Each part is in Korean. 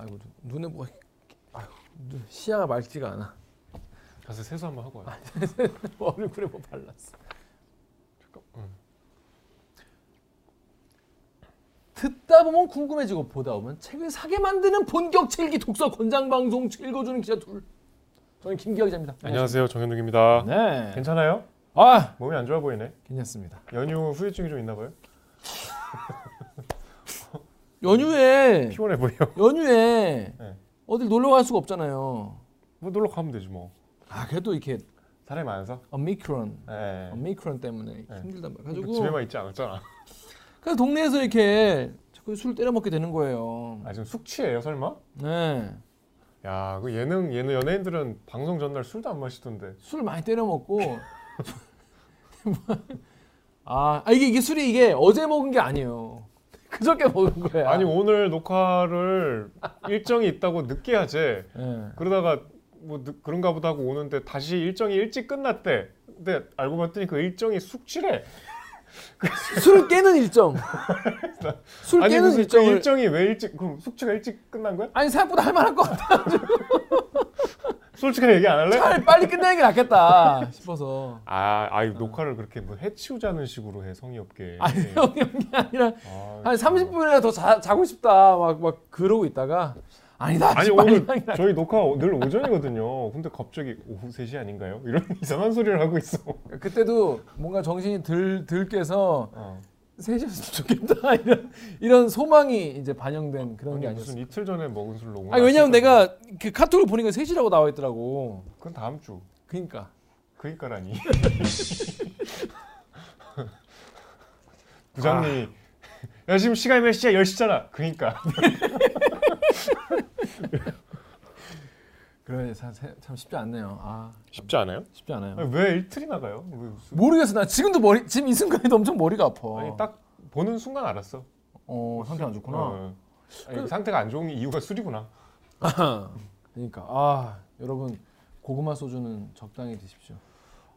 아이고 눈에 뭐 아유, 눈- 시야가 맑지가 않아. 가서 세수 한번 하고 와요. 얼굴에 뭐 발랐어. 잠깐. 응. 듣다 보면 궁금해지고 보다 보면 책을 사게 만드는 본격 책기 독서 권장 방송 읽어주는 기자 둘. 저는 김기화 기자입니다. 안녕하세요 정현욱입니다. 네. 괜찮아요? 아 몸이 안 좋아 보이네. 괜찮습니다. 연휴 후유증이 좀 있나 봐요. 연휴에 피곤해 보여. 연휴에 네. 어딜 놀러 갈 수가 없잖아요. 뭐 놀러 가면 되지 뭐. 아 그래도 이렇게 사람이 많아서. 오미크론 예. 오미크론 때문에 네. 힘들단 말이야. 그 가지고 집에만 있지 않았잖아. 그래서 동네에서 이렇게 자꾸 술 때려 먹게 되는 거예요. 아 지금 숙취예요 설마? 네. 야, 그 예능 예능 연예인들은 방송 전날 술도 안 마시던데. 술 많이 때려 먹고 아, 아, 이게 이게 술이 이게 어제 먹은 게 아니에요. 그저께 먹은 거야. 아니 오늘 녹화를 일정이 있다고 늦게 하지. 예. 그러다가 뭐 늦- 그런가 보다 하고 오는데 다시 일정이 일찍 끝났대. 근데 알고 봤더니 그 일정이 숙취래. 술 깨는 일정. 술 아니 깨는 그 일정을 일정이 왜 일찍 그럼 숙취가 일찍 끝난 거야? 아니 생각보다 할 만할 것 같아. 솔직하게 얘기 안 할래? 차라리 빨리 끝내는 게 낫겠다 싶어서. 아, 아이 녹화를 그렇게 뭐 해치우자는 식으로 해 성의 없게. 아니 형이 게 아니라 아, 한 30분이나 더 자, 자고 싶다 막 막 그러고 있다가 아니다. 아니 오늘 저희 녹화 늘 오전이거든요. 근데 갑자기 오후 3시 아닌가요? 이런 이상한 소리를 하고 있어. 그때도 뭔가 정신이 들 들깨서 어. 세셨으면 좋겠다 이런 이런 소망이 이제 반영된 그런 아니 게 아니었어. 무슨 이틀 전에 먹은 술로 아니 왜냐면. 내가 그 카톡을 보니까 3시라고 나와 있더라고. 그건 다음 주. 그러니까 그니까라니. 부장님이 야 지금 시간이 몇 시야? 10시잖아. 그니까. 그래 참, 참 쉽지 않네요. 아 쉽지 않아요? 쉽지 않아요. 아니, 왜 이틀이 나가요? 왜 무슨- 모르겠어. 나 지금도 머리 지금 이 순간에도 엄청 머리가 아파. 아니 딱 보는 순간 알았어. 어 상태 안 좋구나. 어. 아니, 그- 상태가 안 좋은 이유가 술이구나. 그러니까 아 여러분 고구마 소주는 적당히 드십시오.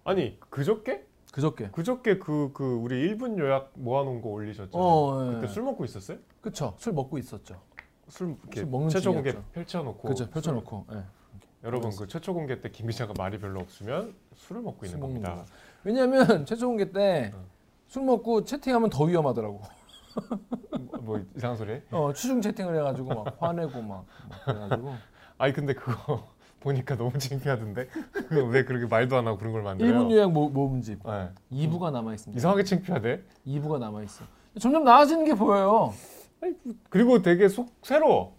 아니 그저께? 그저께. 그저께 그 그 우리 1분 요약 모아놓은 거 올리셨잖아요. 어, 예. 그때 술 먹고 있었어요? 그쵸. 술 먹고 있었죠. 술 이렇게 술 먹는 최초 공개. 펼쳐놓고 그죠. 펼쳐놓고. 예. 여러분 그 최초 공개 때 김 기자가 말이 별로 없으면 술을 먹고 있는 겁니다. 거야. 왜냐면 최초 공개 때 어. 술 먹고 채팅하면 더 위험하더라고. 뭐, 뭐 이상한 소리? 해? 어 추중 채팅을 해가지고 막 화내고 막, 막 그래가지고 아니 근데 그거 보니까 너무 창피하던데 왜 그렇게 말도 안 하고 그런 걸 만들어요? 1분 요약 모, 모음집 네. 2부가 남아 있습니다. 이상하게 창피하대. 2부가 남아 있어. 점점 나아지는 게 보여요. 그리고 되게 속 새로워.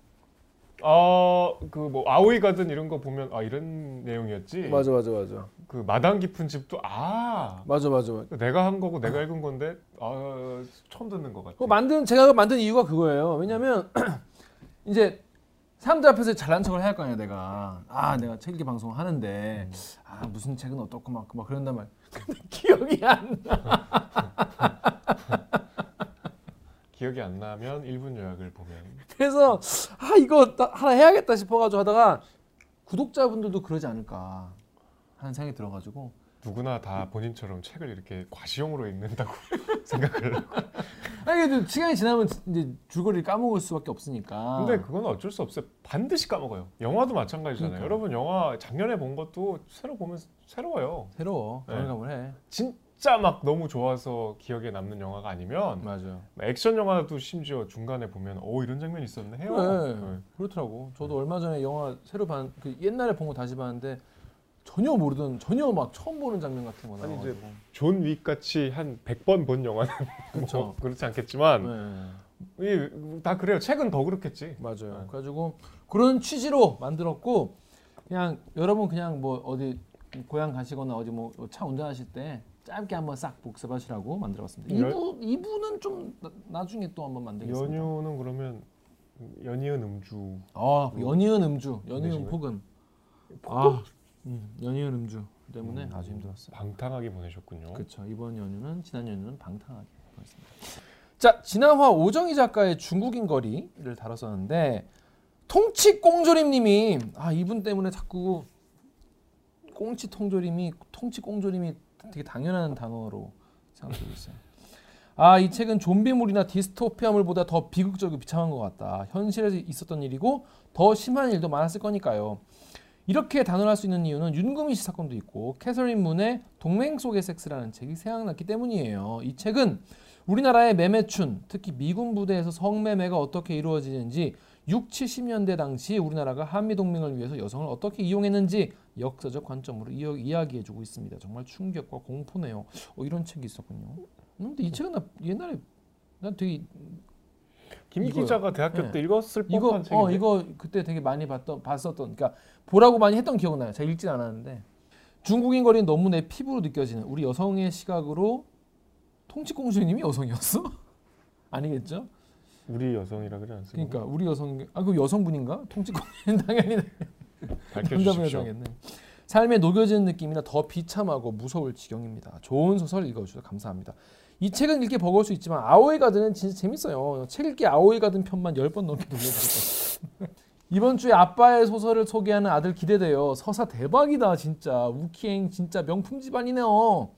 아그 뭐 아오이 가든 이런 거 보면 아 이런 내용이었지. 맞아 맞아 맞아. 그 마당 깊은 집도 아 맞아 맞아. 맞아. 내가 한 거고 내가 읽은 건데 아 처음 듣는 것 같아. 그거 만든 제가 만든 이유가 그거예요. 왜냐면 이제 사람들 앞에서 잘난 척을 해야 할 거 아니야 내가. 아 내가 책 읽기 방송 하는데 아 무슨 책은 어떻고 막, 막 그런단 말. 근데 기억이 안 나. 기억이 안 나면 1분 요약을 보면 그래서 아 이거 나- 하나 해야겠다 싶어가지고 하다가 구독자분들도 그러지 않을까 하는 생각이 들어가지고 누구나 다 본인처럼 책을 이렇게 과시용으로 읽는다고 생각을 하고. 아니 근데 시간이 지나면 이제 줄거리를 까먹을 수밖에 없으니까. 근데 그건 어쩔 수 없어요. 반드시 까먹어요. 영화도 마찬가지잖아요. 그러니까. 여러분 영화 작년에 본 것도 새로 보면 새로워요. 새로워. 네. 가물가물 해. 진 짜 막 너무 좋아서 기억에 남는 영화가 아니면 맞아요. 액션 영화도 심지어 중간에 보면 오 이런 장면 있었네 해요. 그래. 네. 그렇더라고. 저도 얼마 전에 영화 새로 반, 그 옛날에 본 거 다시 봤는데 전혀 모르던 전혀 막 처음 보는 장면 같은 거 아니, 이제. 존윅 같이 한 100번 본 영화는 그쵸. 뭐 그렇지 않겠지만 네. 이, 다 그래요. 책은 더 그렇겠지. 맞아요. 네. 그래가지고 그런 취지로 만들었고 그냥 여러분 그냥 뭐 어디 고향 가시거나 어디 뭐 차 운전하실 때 짧게 한번 싹 복습하시라고 만들었습니다. 열- 2부 2부는 좀 나, 중에또 한번 만들겠습니다. 연휴는 그러면 연이은 음주 아 연이은 음주, 연이은 폭음. 아, 음, 연이은 음주 때문에 음. 아주 힘들었어요. 방탕하게 보내셨군요. 그렇죠. 이번 연휴는 지난 연휴는 방탕하게 보냈습니다. 자, 지난화 오정희 작가의 중국인 거리를 다뤘었는데 통치 꽁조림님이 아 이분 때문에 자꾸 꽁치 통조림이 통치 꽁조림이 되게 당연한 단어로 생각되고 있어요. 아, 이 책은 좀비물이나 디스토피아물보다 더 비극적이고 비참한 것 같다. 현실에서 있었던 일이고 더 심한 일도 많았을 거니까요. 이렇게 단언할 수 있는 이유는 윤금희 씨 사건도 있고 캐서린 문의 동맹 속의 섹스라는 책이 생각났기 때문이에요. 이 책은 우리나라의 매매춘, 특히 미군 부대에서 성매매가 어떻게 이루어지는지 6, 70년대 당시 우리나라가 한미 동맹을 위해서 여성을 어떻게 이용했는지 역사적 관점으로 이야기해주고 있습니다. 정말 충격과 공포네요. 어, 이런 책이 있었군요. 음, 근데 이 책은 나 옛날에 난 되게 김 이거요. 기자가 대학교 네. 때 읽었을 이거 법한 책인데. 어 이거 그때 되게 많이 봤던 봤었던 그러니까 보라고 많이 했던 기억은 나요. 제가 읽진 않았는데 중국인 거리는 너무 내 피부로 느껴지는 우리 여성의 시각으로 통치공주님이 여성이었어? 아니겠죠? 우리 여성이라 그러지 않습니까? 그러니까 우리 여성 아그 여성분인가? 통치공주님 당연히 남자분 밝혀주십시오. 여성이었네. 삶에 녹여지는 느낌이나 더 비참하고 무서울 지경입니다. 좋은 소설 읽어주셔서 감사합니다. 이 책은 읽기 버거울 수 있지만 아오이 가든은 진짜 재밌어요. 책 읽기 아오이 가든 편만 10번 넘게 돌려주셨어요. 이번 주에 아빠의 소설을 소개하는 아들 기대돼요. 서사 대박이다 진짜. 우키행 진짜 명품 집안이네요.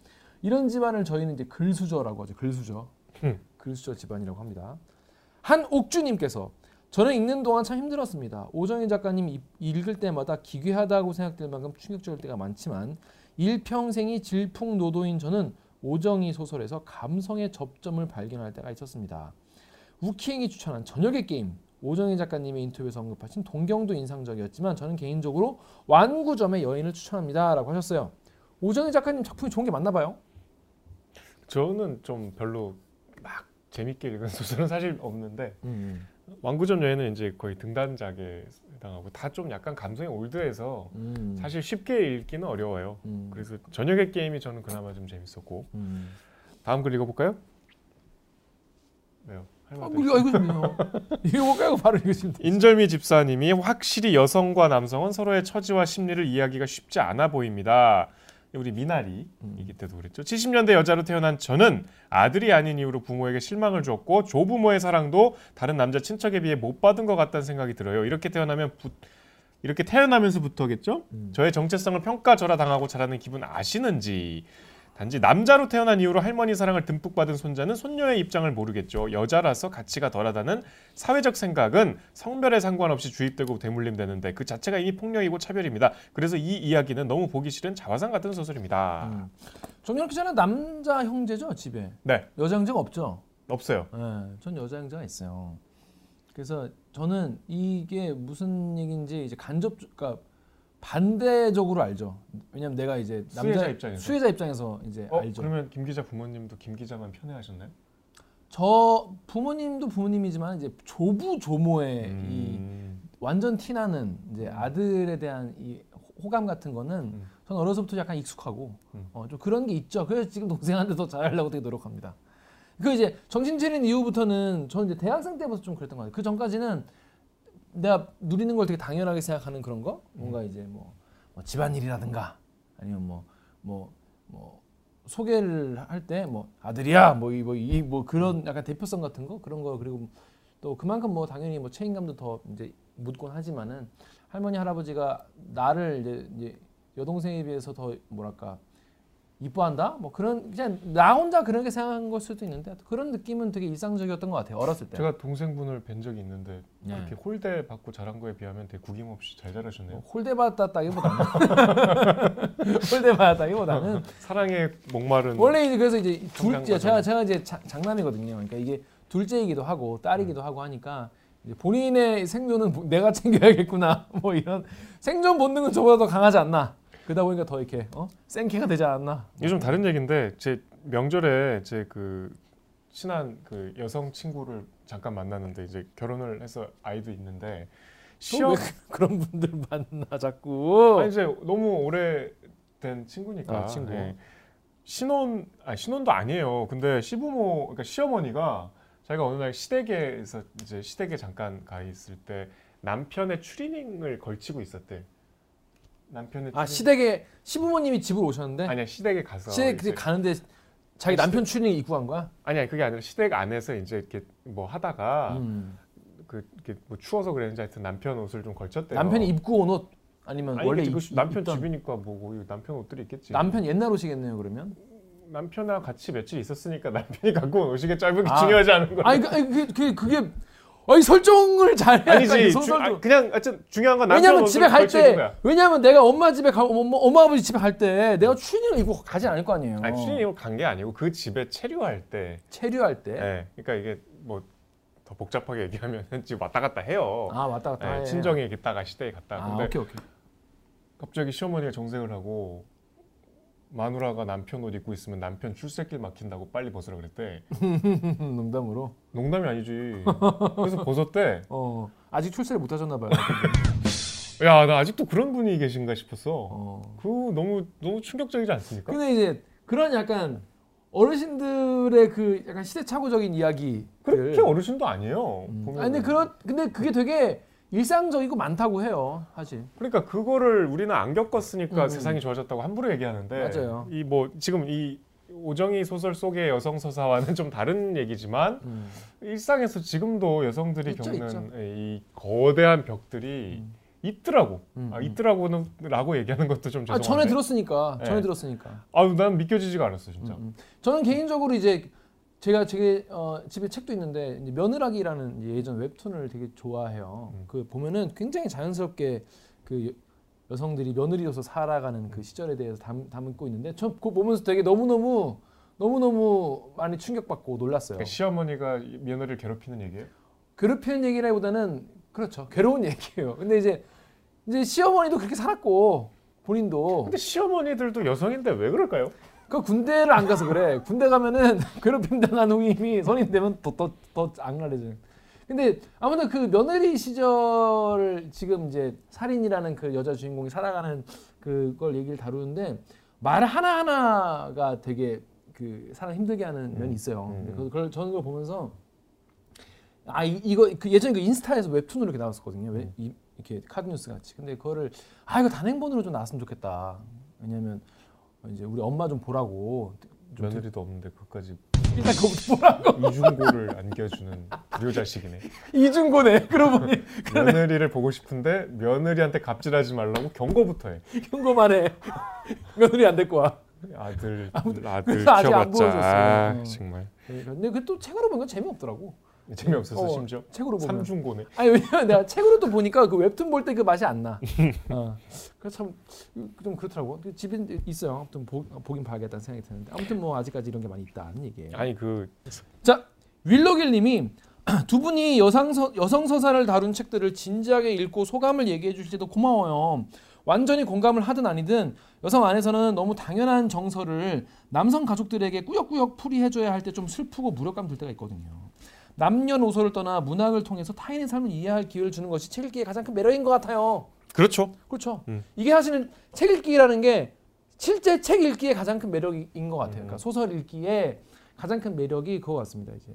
이런 집안을 저희는 이제 글수저라고 하죠. 글수저. 음. 글수저 집안이라고 합니다. 한옥주님께서 저는 읽는 동안 참 힘들었습니다. 오정희 작가님 이- 읽을 때마다 기괴하다고 생각될 만큼 충격적일 때가 많지만 일평생이 질풍노도인 저는 오정희 소설에서 감성의 접점을 발견할 때가 있었습니다. 우키행이 추천한 저녁의 게임 오정희 작가님의 인터뷰에서 언급하신 동경도 인상적이었지만 저는 개인적으로 완구점의 여인을 추천합니다 라고 하셨어요. 오정희 작가님 작품이 좋은 게 맞나 봐요. 저는 좀 별로 막 재밌게 읽은 소설은 사실 없는데 음, 왕구점 여인은 이제 거의 등단작에 해당하고 다 좀 약간 감성이 올드해서 음, 사실 쉽게 읽기는 어려워요. 음, 그래서 저녁의 게임이 저는 그나마 좀 재밌었고 음. 다음 글 읽어볼까요? 왜요? 할 아, 이거 못 깔고 바로 읽으시면 돼요. 인절미 집사님이 확실히 여성과 남성은 서로의 처지와 심리를 이해하기가 쉽지 않아 보입니다. 우리 미나리 음. 이기 때도 그랬죠. 70년대 여자로 태어난 저는 아들이 아닌 이유로 부모에게 실망을 줬고 조부모의 사랑도 다른 남자 친척에 비해 못 받은 것 같다는 생각이 들어요. 이렇게 태어나면 부, 이렇게 태어나면서부터겠죠. 음. 저의 정체성을 평가절하 당하고 자라는 기분 아시는지. 단지 남자로 태어난 이후로 할머니 사랑을 듬뿍 받은 손자는 손녀의 입장을 모르겠죠. 여자라서 가치가 덜하다는 사회적 생각은 성별에 상관없이 주입되고 대물림되는데 그 자체가 이미 폭력이고 차별입니다. 그래서 이 이야기는 너무 보기 싫은 자화상 같은 소설입니다. 음. 정연욱 기자는 남자 형제죠 집에 네, 여자 형제가 없죠. 없어요. 네, 전 여자 형제가 있어요. 그래서 저는 이게 무슨 얘기인지 이제 간접 그러니까 반대적으로 알죠. 왜냐면 내가 이제 남자 수혜자 입장에서. 수혜자 입장에서 이제 어, 알죠. 그러면 김 기자 부모님도 김 기자만 편애하셨나요? 저 부모님도 부모님이지만 이제 조부 조모의 이 음. 완전 티나는 이제 아들에 대한 이 호감 같은 거는 음. 전 어려서부터 약간 익숙하고 음. 어, 좀 그런 게 있죠. 그래서 지금 동생한테 더 잘하려고 되게 노력합니다. 그 이제 정신 차린 이후부터는 저는 이제 대학생 때부터 좀 그랬던 것 같아요. 그 전까지는 내가 누리는 걸 되게 당연하게 생각하는 그런 거, 뭔가 이제 뭐, 뭐 집안일이라든가 아니면 뭐 뭐 뭐 소개를 할 때 뭐 아들이야 뭐이뭐이 뭐 그런 약간 대표성 같은 거? 그런 거 그리고 또 그만큼 뭐 당연히 뭐 책임감도 더 이제 묻곤 하지만은 할머니 할아버지가 나를 이제, 이제 여동생에 비해서 더 뭐랄까 이뻐한다 뭐 그런 그냥 나 혼자 그런 게 생각한 걸 수도 있는데 그런 느낌은 되게 일상적이었던 것 같아요 어렸을 때 제가 동생분을 뵌 적이 있는데 네. 이렇게 홀대 받고 자란 거에 비하면 되게 구김 없이 잘 자라셨네요. 뭐 홀대 받았다기보다는 홀대 받았다기보다는 사랑에 목마른 원래 이제 그래서 이제 둘째. 제가 제가 이제 자- 장남이거든요. 그러니까 이게 둘째이기도 하고 딸이기도 하고 하니까 이제 본인의 생존은 보- 내가 챙겨야겠구나 뭐 이런 생존 본능은 저보다 더 강하지 않나. 그러다 보니까 더 이렇게 어? 생캐가 되지 않았나. 이게 좀 다른 얘기인데 제 명절에 제 그 친한 그 여성 친구를 잠깐 만났는데 이제 결혼을 해서 아이도 있는데 시험 왜 그런 분들 만나 자꾸. 아니 이제 너무 오래된 친구니까 아, 친구. 예. 신혼 아 신혼도 아니에요. 근데 시부모 그러니까 시어머니가 자기가 어느 날 시댁에서 이제 시댁에 잠깐 가 있을 때 남편의 추리닝을 걸치고 있었대. 남편의 아 시댁에 시부모님이 집으로 오셨는데 아니야 시댁에 가서 시댁 이제- 가는데 자기 남편 추리닝 입고 간 거야? 아니야 그게 아니라 시댁 안에서 이제 이렇게 뭐 하다가 음. 그 이렇게 뭐 추워서 그랬는지 하여튼 남편 옷을 좀 걸쳤대요. 남편이 입고 온 옷 아니면 아니 원래 원래 입, 남편 입던- 집이니까 뭐고 남편 옷들이 있겠지. 남편 옛날 옷이겠네요 그러면. 남편하고 같이 며칠 있었으니까 남편이 갖고 온 옷이 짧은 게 아. 중요하지 않은 거야. 아니 그, 그게, 그게 그게 아니 설정을 잘해. 아니지. 주. 아, 그냥 하여튼 중요한 건 왜냐면 집에 갈 때. 왜냐면 내가 엄마 집에 가 엄마, 엄마 아버지 집에 갈 때 내가 추리닝을 입고 가지 않을 거 아니에요. 아니 추리닝을 간게 아니고 그 집에 체류할 때. 체류할 때. 예. 그러니까 이게 뭐 더 복잡하게 얘기하면 지금 왔다 갔다 해요. 아 왔다 갔다. 예, 해. 친정에 있다가 시댁에 갔다. 아 근데 오케이 오케이. 갑자기 시어머니가 정색을 하고 마누라가 남편 옷 입고 있으면 남편 출세길 막힌다고 빨리 벗으라 그랬대. 농담으로. 농담이 아니지. 그래서 벗었대. 어 아직 출세를 못 하셨나 봐요. 야, 나 아직도 그런 분이 계신가 싶었어. 어. 그 너무 너무 충격적이지 않습니까? 근데 이제 그런 약간 어르신들의 그 약간 시대착오적인 이야기. 그렇게 어르신도 아니에요. 음. 아니 근데 그런 근데 그게 되게 일상적이고 많다고 해요 사실. 그러니까 그거를 우리는 안 겪었으니까 음. 세상이 좋아졌다고 함부로 얘기하는데 맞아요. 이 뭐 지금 이 오정희 소설 속의 여성 서사와는 좀 다른 얘기지만 음. 일상에서 지금도 여성들이 있죠, 겪는 있죠. 이 거대한 벽들이 음. 있더라고. 음, 아, 음. 있더라고는 라고 얘기하는 것도 좀아 죄송한데. 전에 들었으니까 전에 네. 들었으니까. 아유, 난 믿겨지지가 않았어 진짜. 음, 음. 저는 개인적으로 이제 제가 제 어, 집에 책도 있는데 며느라기라는 예전 웹툰을 되게 좋아해요. 음. 그 보면은 굉장히 자연스럽게 그 여- 여성들이 며느리로서 살아가는 그 시절에 대해서 담, 담고 있는데 저 그거 보면서 되게 너무 너무 너무 너무 많이 충격받고 놀랐어요. 그러니까 시어머니가 이 며느리를 괴롭히는 얘기예요? 괴롭히는 얘기라기보다는 그렇죠 괴로운 얘기예요. 근데 이제 이제 시어머니도 그렇게 살았고 본인도 근데 시어머니들도 여성인데 왜 그럴까요? 그 군대를 안 가서 그래. 군대 가면은 괴롭힘 당한 후임이 성인 되면 더 더 더 악랄해져. 근데 아무튼 그 며느리 시절 지금 이제 살인이라는 그 여자 주인공이 살아가는 그걸 얘기를 다루는데 말 하나 하나가 되게 그 사람 힘들게 하는 음. 면이 있어요. 음. 그- 그걸 저는 그걸 보면서 아 이, 이거 그 예전에 그 인스타에서 웹툰으로 이렇게 나왔었거든요. 왜, 음. 이, 이렇게 카드뉴스 같이. 근데 그거를 아 이거 단행본으로 좀 나왔으면 좋겠다. 왜냐면 이제 우리 엄마 좀 보라고 좀 며느리도 없는데 그까지 일단 그거부터 보라고 이중고를 안겨주는 불효자식이네. 이중고네 그러고 보니 며느리를 보고 싶은데 며느리한테 갑질하지 말라고 경고부터 해. 경고만 해 며느리 안 데리고 와 아들 아무튼 아들 키워봤자. 아, 어. 정말 근데 그 또 책으로 보면 재미없더라고 재미없어서 어, 심지어 책으로 보면 삼중고네. 아니 왜냐면 내가 책으로 또 보니까 그 웹툰 볼 때 그 맛이 안 나 어. 그래서 참좀 그렇더라고 근데 집에 있어요 아무튼 보, 보긴 봐야겠다는 생각이 드는데 아무튼 뭐 아직까지 이런 게 많이 있다는 얘기예요 아니 그 자 윌러길님이 두 분이 여성 서, 여성 서사를 다룬 책들을 진지하게 읽고 소감을 얘기해 주실 때도 고마워요. 완전히 공감을 하든 아니든 여성 안에서는 너무 당연한 정서를 남성 가족들에게 꾸역꾸역 풀이해줘야 할 때 좀 슬프고 무력감 들 때가 있거든요. 남녀노소를 떠나 문학을 통해서 타인의 삶을 이해할 기회를 주는 것이 책 읽기의 가장 큰 매력인 것 같아요. 그렇죠. 그렇죠. 음. 이게 사실은 책 읽기라는 게 실제 책 읽기의 가장 큰 매력인 것 같아요. 음. 그러니까 소설 읽기의 가장 큰 매력이 그거 같습니다. 이제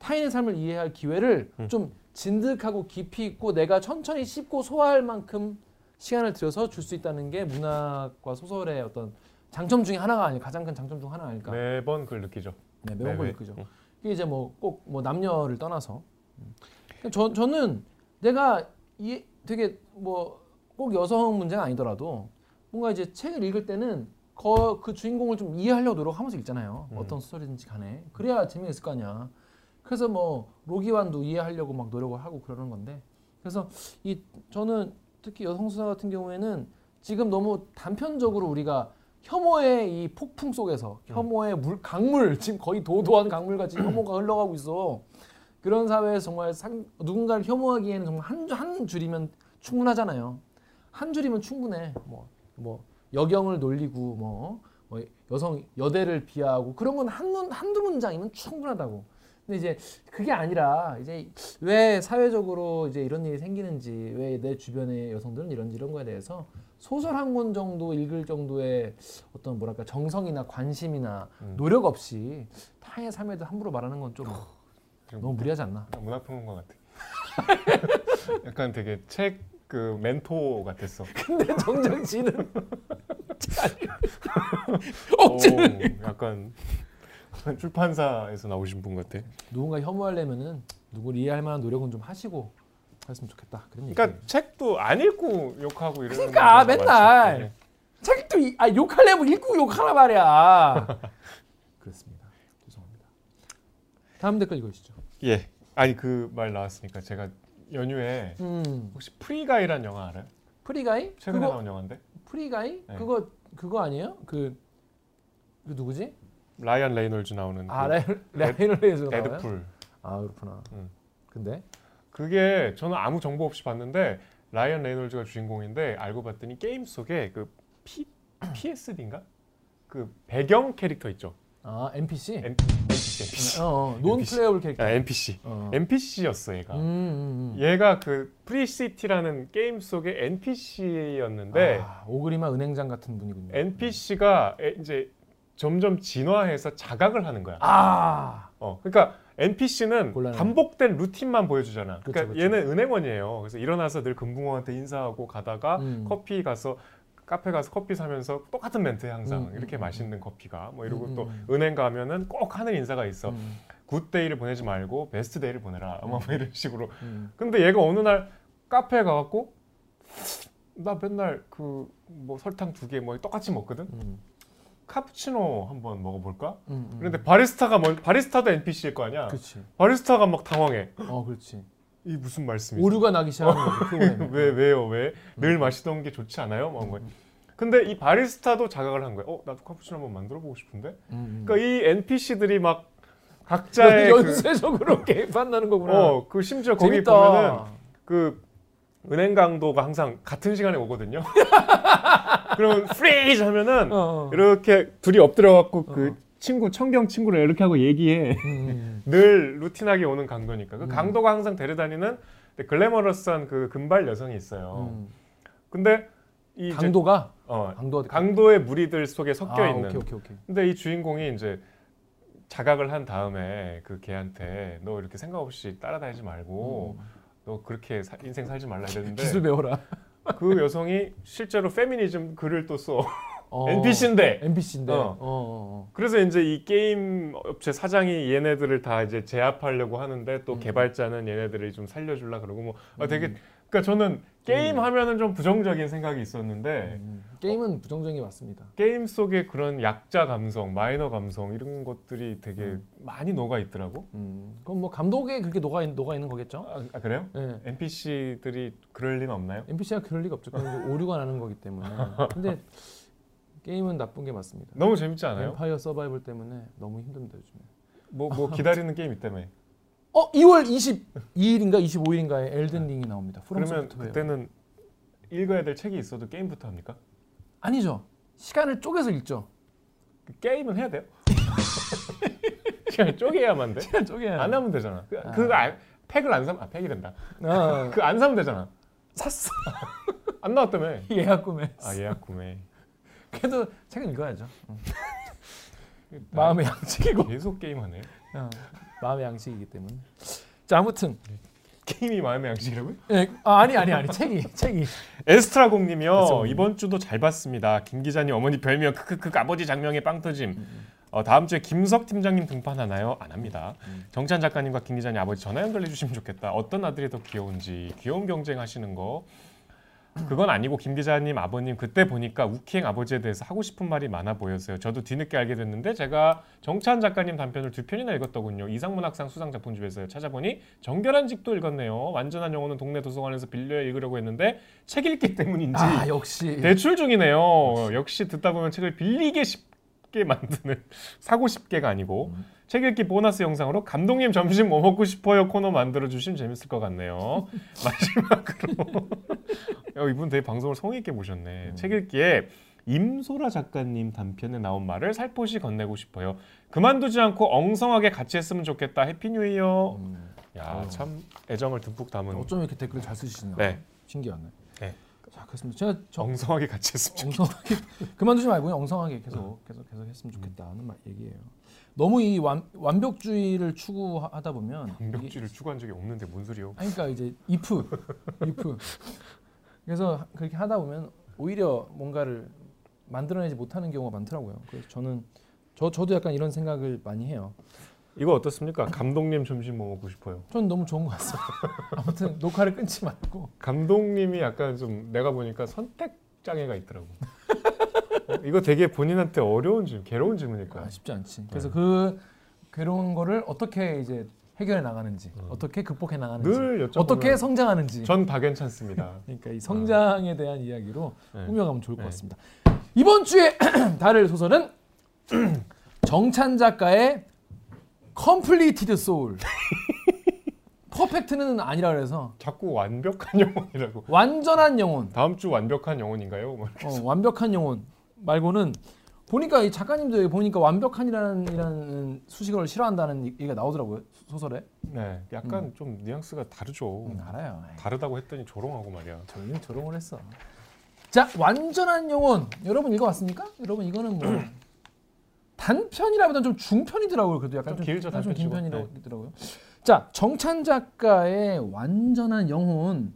타인의 삶을 이해할 기회를 음. 좀 진득하고 깊이 있고 내가 천천히 씹고 소화할 만큼 시간을 들여서 줄 수 있다는 게 문학과 소설의 어떤 장점 중에 하나가 아니 가장 큰 장점 중 하나 아닐까. 매번 그걸 느끼죠. 네, 매운 걸 매회. 느끼죠. 음. 이게 이제 뭐 꼭뭐 남녀를 떠나서 음. 저 저는 내가 이 되게 뭐 꼭 여성 문제가 아니더라도 뭔가 이제 책을 읽을 때는 거, 그 주인공을 좀 이해하려고 노력하면서 읽잖아요. 음. 어떤 소설이든지 간에 그래야 재미있을 거 아니야. 그래서 뭐 로기완도 이해하려고 막 노력을 하고 그러는 건데 그래서 이 저는 특히 여성 수사 같은 경우에는 지금 너무 단편적으로 우리가 혐오의 이 폭풍 속에서 혐오의 물 강물 지금 거의 도도한 강물같이 혐오가 흘러가고 있어. 그런 사회에서 정말 상, 누군가를 혐오하기에는 정말 한, 한 줄이면 충분하잖아요. 한 줄이면 충분해. 뭐, 뭐 여경을 놀리고 뭐, 뭐 여성 여대를 비하하고 그런 건 한, 한두 문장이면 충분하다고. 근데 이제 그게 아니라 이제 왜 사회적으로 이제 이런 일이 생기는지 왜 내 주변의 여성들은 이런지 이런 거에 대해서 소설 한 권 정도 읽을 정도의 어떤 뭐랄까 정성이나 관심이나 음. 노력 없이 타인의 삶에 도 함부로 말하는 건 좀 너무 무리하지 않나? 문학평론가 같아. 약간 되게 책 그 멘토 같았어. 근데 정작 지는 오, 억지를 약간 출판사에서 나오신 분 같아. 누군가 혐오하려면은 누구를 이해할 만한 노력은 좀 하시고 했으면 좋겠다. 그런 얘기. 그러니까 책도 안 읽고 욕하고 이러는 그러니까, 맨날. 많지. 책또 아, 욕하려면 읽고 욕하라 말이야. 그렇습니다. 죄송합니다. 다음 댓글 읽으시죠. 예. 아니 그 말 나왔으니까 제가 연휴에 음. 혹시 Free Guy란 영화 알아요? Free Guy? 최근에 그거 나온 영화인데 Free Guy? 네. 그거 그거 아니에요? 그, 그 누구지? 라이언 레이놀즈 나오는 아 그 라이언 나와요? 데드풀. 아 그렇구나. 음. 근데 그게 저는 아무 정보 없이 봤는데 라이언 레이놀즈가 주인공인데 알고 봤더니 게임 속에 그 P, PSD인가? 그 배경 캐릭터 있죠. 아 NPC? N, NPC, NPC. 어, 어, Non. playable 캐릭터. 아, NPC. 어. NPC였어 얘가. 음, 음, 음. 얘가 그 Free City라는 게임 속의 NPC였는데 아, 오그리마 은행장 같은 분이군요. NPC가 이제 점점 진화해서 자각을 하는 거야. 아, 어, 그러니까 NPC는 곤란하네. 반복된 루틴만 보여주잖아. 그쵸, 그러니까 그쵸. 얘는 은행원이에요. 그래서 일어나서 늘 금붕어한테 인사하고 가다가 음. 커피 가서 카페 가서 커피 사면서 똑같은 멘트 항상 음, 이렇게 음, 맛있는 커피가 뭐 이러고 음, 또 음. 은행 가면은 꼭 하는 인사가 있어. 음, 굿데이를 보내지 말고 베스트데이를 보내라. 뭐 이런 식으로. 음. 근데 얘가 어느 날 카페에 가갖고 나 맨날 그 뭐 설탕 두 개 뭐 똑같이 먹거든. 음, 카푸치노 한번 먹어볼까? 음, 음. 그런데 바리스타가 뭐 바리스타도 NPC일 거 아니야. 그렇지. 바리스타가 막 당황해. 어, 그렇지. 이 무슨 말씀이세요? 오류가 나기 시작하는. 프로그램에. 왜 왜요 왜? 늘 마시던 게 좋지 않아요? 뭐 뭐. 근데 이 바리스타도 자각을 한 거야. 어 나도 카푸치노 한번 만들어 보고 싶은데. 음, 음. 그러니까 이 NPC들이 막 각자의 그, 연쇄적으로 개판나는 거구나. 어 그 심지어 거기 재밌다. 보면은 그 은행 강도가 항상 같은 시간에 오거든요. 그러면 freeze 하면은 어, 어. 이렇게 둘이 엎드려 갖고 그 어. 친구 청경 친구를 이렇게 하고 얘기해. 음, 음. 늘 루틴하게 오는 강도니까. 그 음. 강도가 항상 데려다니는 glamorous한 그 금발 여성이 있어요. 음. 근데 이 강도가 어, 강도 강도의 무리들 속에 섞여 아, 있는. 오케이 오케이 오케이. 근데 이 주인공이 이제 자각을 한 다음에 그 걔한테 너 이렇게 생각 없이 따라다니지 말고 음. 너 그렇게 사- 인생 살지 말라 이랬는데 기술 배워라. 그 여성이 실제로 페미니즘 글을 또 써. 어. NPC인데. NPC인데. 어. 어. 어, 어. 그래서 이제 이 게임 업체 사장이 얘네들을 다 이제 제압하려고 하는데 또 음. 개발자는 얘네들을 좀 살려주려 그러고 뭐 아, 되게 음. 그러니까 저는 게임 음. 하면은 좀 부정적인 생각이 있었는데 음. 게임은 부정적인 게 맞습니다. 게임 속에 그런 약자 감성, 마이너 감성 이런 것들이 되게 음. 많이 녹아 있더라고. 음. 그럼 뭐 감독에 그렇게 녹아 있, 녹아 있는 거겠죠? 아, 아, 그래요? 네. NPC들이 그럴 리는 없나요? NPC가 그럴 리가 없죠. 그건 이제 오류가 나는 거기 때문에. 근데 게임은 나쁜 게 맞습니다. 너무 재밌지 않아요? 엠파이어 서바이벌 때문에 너무 힘듭니다 요즘에. 뭐뭐 기다리는 게임 있다며. 어 2월 22일인가 25일인가에 엘든 링이 나옵니다. 프롬 그러면. 그때는 읽어야 될 책이 있어도 게임부터 합니까? 아니죠. 시간을 쪼개서 읽죠. 그 게임은 해야 돼요? 시간을 쪼개야만 돼? 시간 쪼개야. 안 하면 되잖아. 그, 아. 그거 안, 팩을 안 사면 아 팩이 된다. 아, 그안 사면 되잖아. 샀어. 안 나왔다며. 예약 구매. 아 예약 구매. 그래도 책은 읽어야죠. 마음의 양식이고. 계속 게임하네. 어, 마음의 양식이기 때문에. 자 아무튼 게임이 마음의 양식이라고요? 예, 아, 아니 아니 아니 책이 책이 에스트라공님이요. 에스트라공님. 이번 주도 잘 봤습니다. 김 기자님 어머니 별명 크크크 아버지 장명의 빵 터짐. 음, 어, 다음 주에 김석 팀장님 등판하나요? 안 합니다. 음. 정찬 작가님과 김 기자님 아버지 전화 연결해 주시면 좋겠다. 어떤 아들이 더 귀여운지 귀여운 경쟁 하시는 거. 그건 아니고 김 기자님 아버님 그때 보니까 우키행 아버지에 대해서 하고 싶은 말이 많아 보였어요. 저도 뒤늦게 알게 됐는데 제가 정찬 작가님 단편을 두 편이나 읽었더군요. 이상문학상 수상 작품집에서요. 찾아보니 정결한 직도 읽었네요. 완전한 영어는 동네 도서관에서 빌려 읽으려고 했는데 책 읽기 때문인지 아 역시 대출 중이네요. 역시 듣다 보면 책을 빌리게 쉽 게 만드는 사고 싶게가 아니고 음. 책 읽기 보너스 영상으로 감독님 점심 뭐 먹고 싶어요 코너 만들어 주시면 재밌을 것 같네요. 마지막으로 어, 이분 되게 방송을 성의 있게 보셨네. 음. 책 읽기에 임소라 작가님 단편에 나온 말을 살포시 건네고 싶어요. 그만두지 않고 엉성하게 같이 했으면 좋겠다. Happy New Year. 음, 야 어. 참 애정을 듬뿍 담은 어쩜 이렇게 댓글을 잘 쓰시나 네. 신기하네. 네. 자 그렇습니다. 제가 저 엉성하게 같이 했으면. 엉성하게 그만두지 말고 엉성하게 계속 계속 계속 했으면 좋겠다는 말 얘기예요. 너무 이 완, 완벽주의를 추구하다 보면 이게- 완벽주의를 추구한 적이 없는데 뭔 소리요? 아니, 그러니까 이제 if if 그래서 그렇게 하다 보면 오히려 뭔가를 만들어내지 못하는 경우가 많더라고요. 그래서 저는 저 저도 약간 이런 생각을 많이 해요. 이거 어떻습니까? 감독님 점심 뭐 먹고 싶어요. 전 너무 좋은 것 같습니다. 아무튼 녹화를 끊지 말고 감독님이 약간 좀 내가 보니까 선택 장애가 있더라고. 이거 되게 본인한테 어려운 질문, 괴로운 질문일 거야. 아, 쉽지 않지. 네. 그래서 그 괴로운 거를 어떻게 이제 해결해 나가는지, 어떻게 극복해 나가는지, 음. 늘 여쭤보면 어떻게 성장하는지. 전 박연찮습니다. 그러니까 이 성장에 대한 이야기로 네. 꾸며가면 좋을 것 네. 같습니다. 이번 주에 다룰 소설은 정찬 작가의 completed soul. perfect는 아니라 그래서 자꾸 완벽한 영혼이라고. 완전한 영혼, 다음 주 완벽한 영혼인가요? 뭐. 어, 완벽한 영혼 말고는 보니까 이 작가님도 여기 보니까 완벽한이라는 이라는 수식어를 싫어한다는 얘기가 나오더라고요 소설에. 네, 약간 좀 뉘앙스가 다르죠. 음, 알아요. 다르다고 했더니 조롱하고 말이야. 저희는 조롱을 했어. 자, 완전한 영혼. 여러분 읽어봤습니까? 여러분 이거는 뭐 단편이라보다는 좀 중편이더라고요. 그래도 약간 좀 길죠, 약간 좀 단편치고. 긴편이라고 하더라고요. 자, 정찬 작가의 완전한 영혼.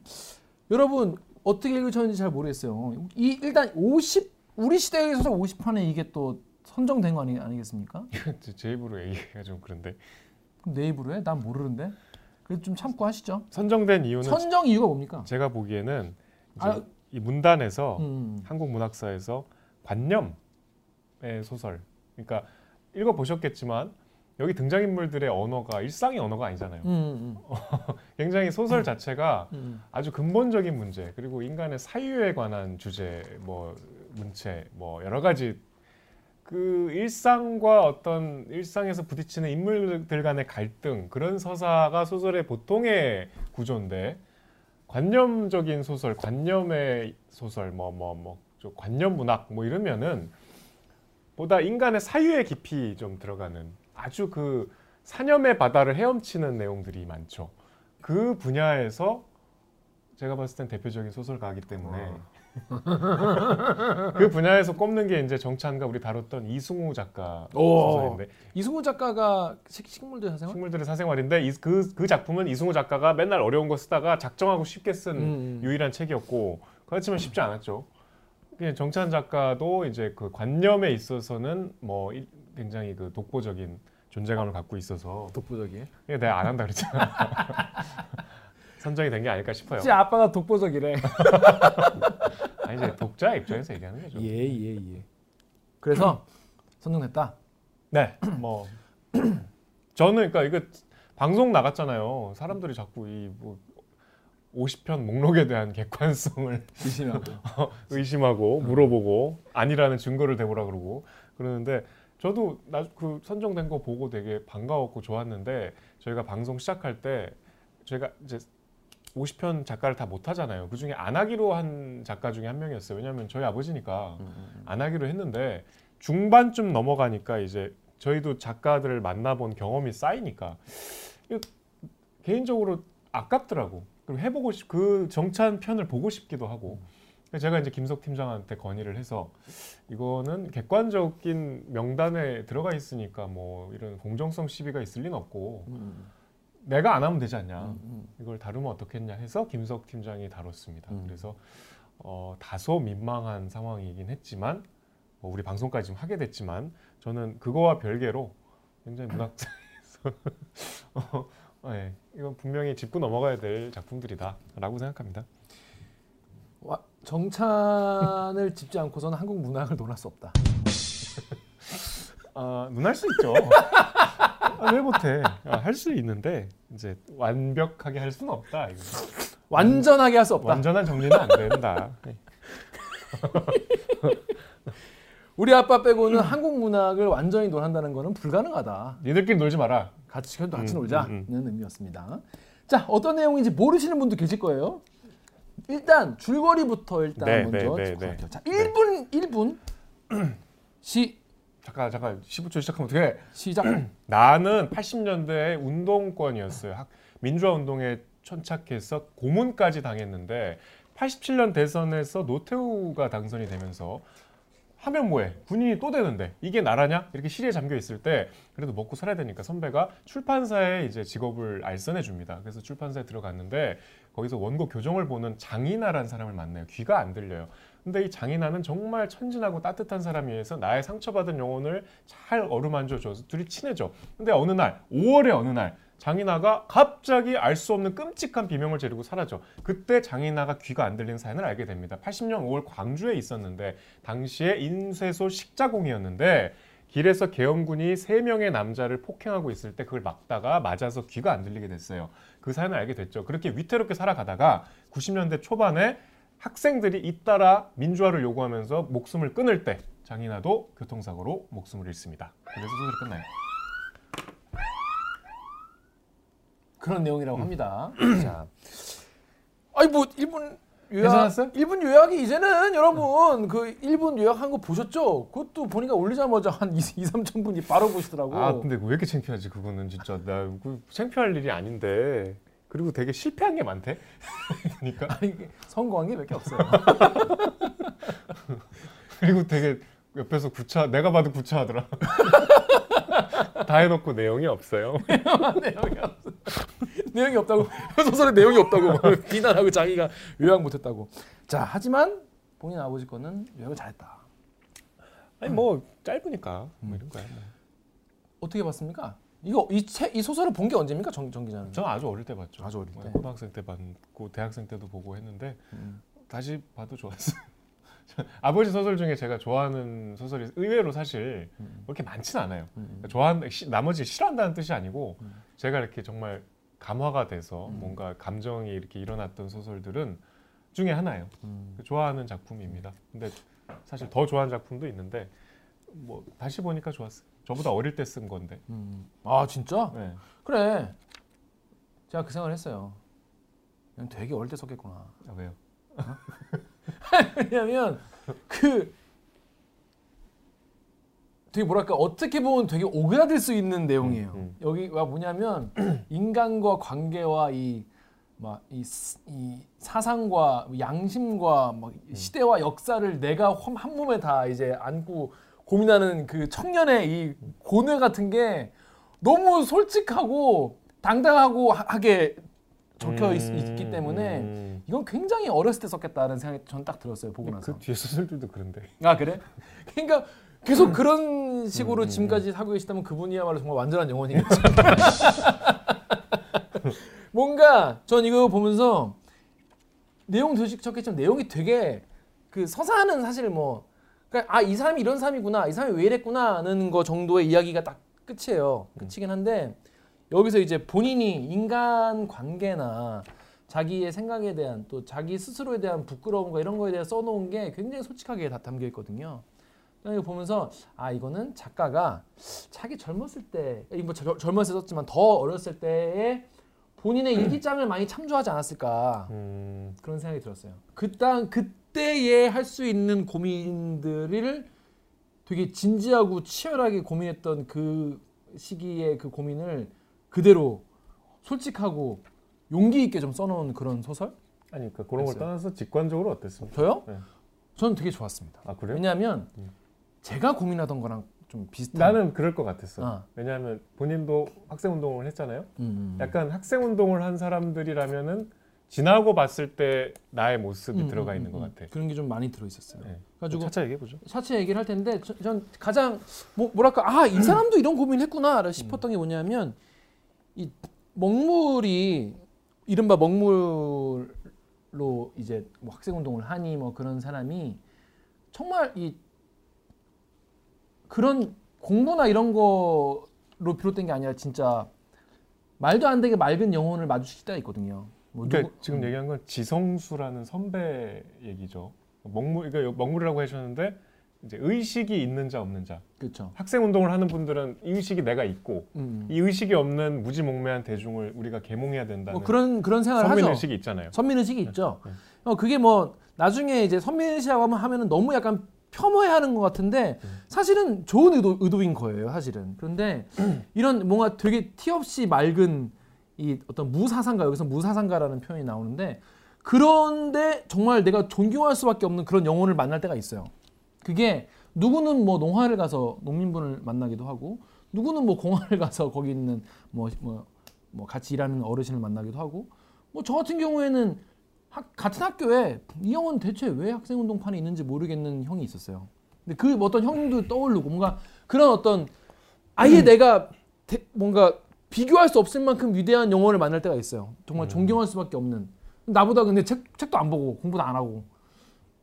여러분 어떻게 읽으셨는지 잘 모르겠어요. 이 일단 50 우리 시대의 소설 50판에 이게 또 선정된 거 아니, 아니겠습니까? 제- 제 입으로 얘기가 좀 그런데 그럼 내 입으로 해? 난 모르는데. 그래도 좀 참고 하시죠. 선정된 이유는 선정 이유가 뭡니까? 제가 보기에는 아, 이 문단에서 음. 한국 문학사에서 관념의 소설. 그러니까 읽어 보셨겠지만 여기 등장인물들의 언어가 일상의 언어가 아니잖아요. 음, 음, 굉장히 소설 자체가 음. 아주 근본적인 문제 그리고 인간의 사유에 관한 주제 뭐 문체 뭐 여러 가지 그 일상과 어떤 일상에서 부딪히는 인물들 간의 갈등 그런 서사가 소설의 보통의 구조인데 관념적인 소설 관념의 소설 뭐 뭐뭐 관념 문학 뭐 이러면은 보다 인간의 사유에 깊이 좀 들어가는 아주 그 사념의 바다를 헤엄치는 내용들이 많죠. 그 분야에서 제가 봤을 땐 대표적인 소설가이기 때문에 그 분야에서 꼽는 게 이제 정찬과 우리 다뤘던 이승우 작가 오. 소설인데 이승우 작가가 식, 식물들 사생활? 식물들의 사생활인데 그그 작품은 이승우 작가가 맨날 어려운 거 쓰다가 작정하고 쉽게 쓴 음. 유일한 책이었고 그렇지만 쉽지 않았죠. 그냥 정찬 작가도 이제 그 관념에 있어서는 뭐 이- 굉장히 그 독보적인 존재감을 갖고 있어서 독보적이에요. 그냥 내가 안 한다 그랬잖아. 선정이 된 게 아닐까 싶어요. 지 아빠가 독보적이래. 아니 이제 독자 입장에서 얘기하는 거죠. 예예 예, 그래서 선정됐다. 네, 뭐 저는 그러니까 이거 방송 나갔잖아요. 사람들이 자꾸 이뭐 50편 목록에 대한 객관성을 의심하고. 의심하고 물어보고 아니라는 증거를 대보라 그러고 그러는데 저도 나 그 선정된 거 보고 되게 반가웠고 좋았는데 저희가 방송 시작할 때 저희가 이제 50편 작가를 다 못 하잖아요. 그 중에 안 하기로 한 작가 중에 한 명이었어요. 왜냐하면 저희 아버지니까 안 하기로 했는데 중반쯤 넘어가니까 이제 저희도 작가들을 만나본 경험이 쌓이니까 개인적으로 아깝더라고. 그리고 해보고 싶, 그 정찬 편을 보고 싶기도 하고. 제가 이제 김석 팀장한테 건의를 해서 이거는 객관적인 명단에 들어가 있으니까 뭐 이런 공정성 시비가 있을 리는 없고 음, 내가 안 하면 되지 않냐. 음, 음. 이걸 다루면 어떻겠냐 해서 김석 팀장이 다뤘습니다. 음. 그래서 어, 다소 민망한 상황이긴 했지만 뭐 우리 방송까지 좀 하게 됐지만 저는 그거와 별개로 굉장히 문학사에서 어, 네, 이건 분명히 짚고 넘어가야 될 작품들이다라고 생각합니다. 와, 정찬을 짚지 않고서는 한국 문학을 논할 수 없다. 아, 눈할 수 있죠. 아, 왜 못해? 아, 할수 있는데 이제 완벽하게 할 수는 없다. 이거. 완전하게 할 수 없다. 완전한 정리는 안 된다. 네. 우리 아빠 빼고는 한국 문학을 완전히 논한다는 것은 불가능하다. 니들끼리 놀지 마라. 같이 같이 음, 놀자는 음, 의미였습니다. 자, 어떤 내용인지 모르시는 분도 계실 거예요. 일단 줄거리부터 일단 네, 먼저 네, 네, 네. 자, 1분 1분 시 잠깐 잠깐 15초 시작하면 어떻게? 시작. 나는 80년대 운동권이었어요. 학- 민주화 운동에 천착해서 고문까지 당했는데 87년 대선에서 노태우가 당선이 되면서 하면 뭐해? 군인이 또 되는데 이게 나라냐? 이렇게 시리에 잠겨 있을 때 그래도 먹고 살아야 되니까 선배가 출판사에 이제 직업을 알선해 줍니다. 그래서 출판사에 들어갔는데 거기서 원고 교정을 보는 장인아라는 사람을 만나요. 귀가 안 들려요. 근데 이 장인아는 정말 천진하고 따뜻한 사람이어서 나의 상처받은 영혼을 잘 어루만져 줘서 둘이 친해져. 근데 어느 날 5월의 어느 날 장인아가 갑자기 알 수 없는 끔찍한 비명을 지르고 사라져. 그때 장인아가 귀가 안 들리는 사연을 알게 됩니다. 80년 5월 광주에 있었는데 당시에 인쇄소 식자공이었는데 길에서 계엄군이 세 명의 남자를 폭행하고 있을 때 그걸 막다가 맞아서 귀가 안 들리게 됐어요. 그 사연을 알게 됐죠. 그렇게 위태롭게 살아가다가 90년대 초반에 학생들이 잇따라 민주화를 요구하면서 목숨을 끊을 때 장인아도 교통사고로 목숨을 잃습니다. 그래서 소설이 끝나요. 그런 내용이라고 합니다. 자, 아니 뭐 일본 요약, 괜찮았어요? 일본 요약이 이제는 여러분 그 일본 요약한 거 보셨죠? 그것도 보니까 올리자마자 한 2, 2 3천 분이 바로 보시더라고. 아 근데 왜 이렇게 창피하지 그거는 진짜 나 그 창피할 일이 아닌데 그리고 되게 실패한 게 많대 보니까 아니 성공한 게 몇 개 없어요. 그리고 되게 옆에서 구차 내가 봐도 구차하더라 다 해놓고 내용이 없어요 내용이 없어. 내용이 없다고 소설에 내용이 없다고 막 비난하고 자기가 요약 못했다고. 자 하지만 본인 아버지 거는 요약을 잘했다. 아니 뭐 짧으니까 뭐 이런 거야 뭐. 어떻게 봤습니까? 이거 이 책 이 소설을 본 게 언제입니까 정, 정 기자는? 저는 아주 어릴 때 봤죠 아주 어릴 때. 고등학생 때 봤고 대학생 때도 보고 했는데 음. 다시 봐도 좋았어요 아버지 소설 중에 제가 좋아하는 소설이 의외로 사실 음. 그렇게 많지는 않아요 음. 좋아한 시- 나머지 싫어한다는 뜻이 아니고 음. 제가 이렇게 정말 감화가 돼서 음. 뭔가 감정이 이렇게 일어났던 소설들은 중에 하나예요. 음. 좋아하는 작품입니다. 근데 사실 더 좋아하는 작품도 있는데 뭐 다시 보니까 좋았어요. 저보다 어릴 때 쓴 건데. 음. 아 진짜? 네. 그래. 제가 그 생각을 했어요. 되게 어릴 때 썼겠구나. 아, 왜요? 왜냐면 그 되게 뭐랄까 어떻게 보면 되게 오그라들 수 있는 내용이에요. 음, 음. 여기가 뭐냐면 인간과 관계와 이 막이 이 사상과 양심과 막 시대와 역사를 내가 한, 한 몸에 다 이제 안고 고민하는 그 청년의 이 고뇌 같은 게 너무 솔직하고 당당하고 하- 하게 적혀 있, 음, 기 때문에 음. 이건 굉장히 어렸을 때 썼겠다는 생각이 전 딱 들었어요 보고 나서. 그 뒤에 소설들도 그런데. 아 그래? 그러니까 계속 그런 식으로 음, 음, 지금까지 하고 계시다면 그분이야말로 정말 완전한 영혼이겠죠. 뭔가 전 이거 보면서 내용 되셨겠지만 내용이 되게 그 서사는 사실 뭐 그러니까 아이 사람이 이런 사람이구나 이 사람이 왜 이랬구나는 거 정도의 이야기가 딱 끝이에요. 끝이긴 한데 여기서 이제 본인이 인간 관계나 자기의 생각에 대한 또 자기 스스로에 대한 부끄러움과 이런 거에 대해 써놓은 게 굉장히 솔직하게 다 담겨 있거든요. 그러니까 이거 보면서 아 이거는 작가가 자기 젊었을 때, 이뭐 젊- 젊었을 때 썼지만 더 어렸을 때에 본인의 일기장을 많이 참조하지 않았을까 음, 그런 생각이 들었어요. 그땅 그때에 할 수 있는 고민들을 되게 진지하고 치열하게 고민했던 그 시기의 그 고민을 그대로 솔직하고 용기 있게 좀 써놓은 그런 소설? 아니 그러니까 그런 걸. 떠나서 직관적으로 어땠습니까? 저요? 네. 저는 되게 좋았습니다. 아 그래요? 왜냐하면 음. 제가 고민하던 거랑 좀 비슷한. 나는 그럴 것 같았어. 아. 왜냐하면 본인도 학생 운동을 했잖아요. 음, 음. 약간 학생 운동을 한 사람들이라면은 지나고 봤을 때 나의 모습이 음, 들어가 음, 있는 음, 것 음. 같아. 그런 게 좀 많이 들어 있었어요. 네. 가지고 차차 얘기해 보죠. 차차 얘기를 할 텐데 저- 전 가장 뭐, 뭐랄까 아 이 사람도 이런 고민을 했구나 싶었던 게 뭐냐면 이 먹물이 이른바 먹물로 이제 뭐 학생 운동을 하니 뭐 그런 사람이 정말 이 그런 공부나 이런 거로 비롯된 게 아니라 진짜 말도 안 되게 맑은 영혼을 마주칠 때가 있거든요. 뭐 그러니까 누구- 지금 음. 얘기한 건 지성수라는 선배 얘기죠. 먹물 그러니까 먹물이라고 하셨는데 이제 의식이 있는 자 없는 자. 그렇죠. 학생 운동을 하는 분들은 이 의식이 내가 있고 음. 이 의식이 없는 무지몽매한 대중을 우리가 계몽해야 된다는 뭐 그런 그런 생각을 선민 하죠. 의식이 있잖아요. 선민 의식이 있죠. 네. 어 그게 뭐 나중에 이제 선민 의식이라고 하면 하면은 너무 약간 폄하하는 것 같은데 음. 사실은 좋은 의도, 의도인 거예요, 사실은. 그런데 이런 뭔가 되게 티 없이 맑은 이 어떤 무사상가 여기서 무사상가라는 표현이 나오는데 그런데 정말 내가 존경할 수밖에 없는 그런 영혼을 만날 때가 있어요. 그게 누구는 뭐 농화를 가서 농민분을 만나기도 하고 누구는 뭐 공화를 가서 거기 있는 뭐뭐 뭐 같이 일하는 어르신을 만나기도 하고 뭐 저 같은 경우에는 학- 같은 학교에 이 형은 대체 왜 학생 운동판에 있는지 모르겠는 형이 있었어요. 근데 그 어떤 형도 떠오르고 뭔가 그런 어떤 아예 내가 대- 뭔가 비교할 수 없을 만큼 위대한 영혼을 만날 때가 있어요. 정말 음. 존경할 수밖에 없는. 나보다 근데 책, 책도 안 보고 공부도 안 하고.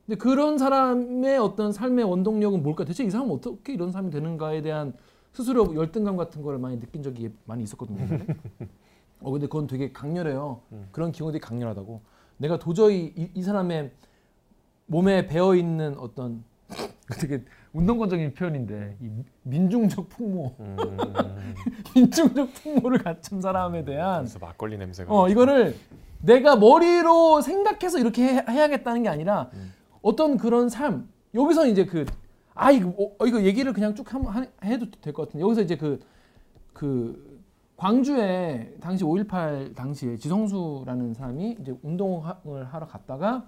근데 그런 사람의 어떤 삶의 원동력은 뭘까? 대체 이 사람은 어떻게 이런 사람이 되는가에 대한 스스로 열등감 같은 걸 많이 느낀 적이 많이 있었거든요. 어 근데 그건 되게 강렬해요. 음. 그런 기운이 되게 강렬하다고. 내가 도저히 이, 이 사람의 몸에 배어 있는 어떤 되게 운동권적인 표현인데 이 민중적 풍모, 음, 민중적 풍모를 갖춘 사람에 대한 그래서 막걸리 냄새가. 어 이거를 내가 머리로 생각해서 이렇게 해, 해야겠다는 게 아니라 음. 어떤 그런 삶 여기서 이제 그 아 이거 어, 이거 얘기를 그냥 쭉 한번 하- 해도 될 것 같은데 여기서 이제 그그 광주에 당시 5.18 당시에 지성수라는 사람이 이제 운동을 하러 갔다가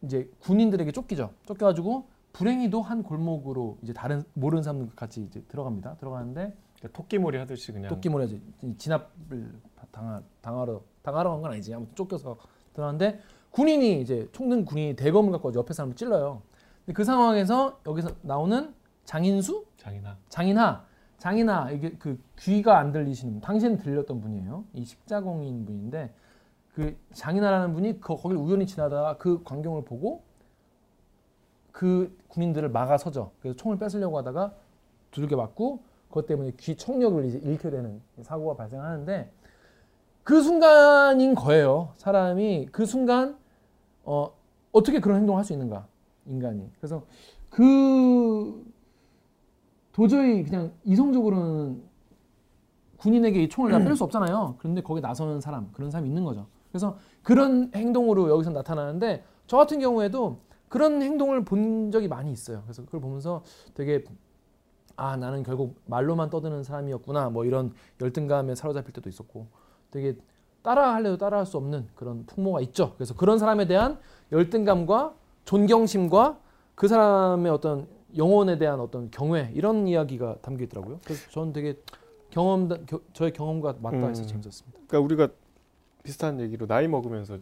이제 군인들에게 쫓기죠. 쫓겨가지고 불행히도 한 골목으로 이제 다른 모르는 사람들 같이 이제 들어갑니다. 들어가는데 그러니까 토끼몰이 하듯이 그냥. 토끼몰이 이제 진압을 당하, 당하러 당하러 간 건 아니지 아무튼 쫓겨서 들어갔는데 군인이 이제 총든 군인이 대검을 갖고 옆에 사람을 찔러요. 근데 그 상황에서 여기서 나오는 장인수, 장이나. 장인하, 장인하 이게 그 귀가 안 들리시는 분, 당시에는 들렸던 분이에요. 이 십자공인 분인데 그 장인하라는 분이 거, 거길 우연히 지나다가 그 광경을 보고 그 군인들을 막아서죠. 그래서 총을 뺏으려고 하다가 두들겨 맞고 그것 때문에 귀 청력을 이제 잃게 되는 사고가 발생하는데 그 순간인 거예요. 사람이 그 순간 어, 어떻게 그런 행동을 할 수 있는가 인간이. 그래서 그 도저히 그냥 이성적으로는 군인에게 이 총을 다 뺄 수 없잖아요. 그런데 거기에 나서는 사람 그런 사람이 있는 거죠. 그래서 그런 행동으로 여기서 나타나는데 저 같은 경우에도 그런 행동을 본 적이 많이 있어요. 그래서 그걸 보면서 되게 아 나는 결국 말로만 떠드는 사람이었구나 뭐 이런 열등감에 사로잡힐 때도 있었고 되게 따라하려도 따라할 수 없는 그런 풍모가 있죠. 그래서 그런 사람에 대한 열등감과 존경심과 그 사람의 어떤 영혼에 대한 어떤 경외 이런 이야기가 담겨 있더라고요. 그래서 저는 되게 경험 겨, 저의 경험과 맞닿아 있어 음. 재밌었습니다. 그러니까 우리가 비슷한 얘기로 나이 먹으면서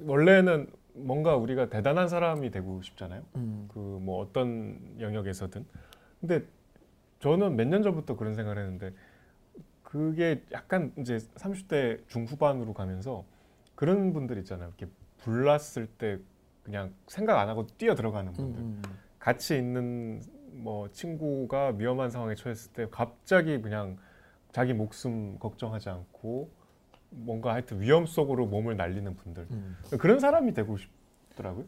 원래는 뭔가 우리가 대단한 사람이 되고 싶잖아요. 음. 그뭐 어떤 영역에서든. 근데 저는 몇 년 전부터 그런 생각을 했는데 그게 약간 이제 30대 중후반으로 가면서 그런 분들 있잖아요. 이렇게 불났을 때 그냥 생각 안 하고 뛰어 들어가는 음, 분들. 음. 같이 있는 뭐 친구가 위험한 상황에 처했을 때 갑자기 그냥 자기 목숨 걱정하지 않고 뭔가 하여튼 위험 속으로 몸을 날리는 분들 음. 그런 사람이 되고 싶더라고요.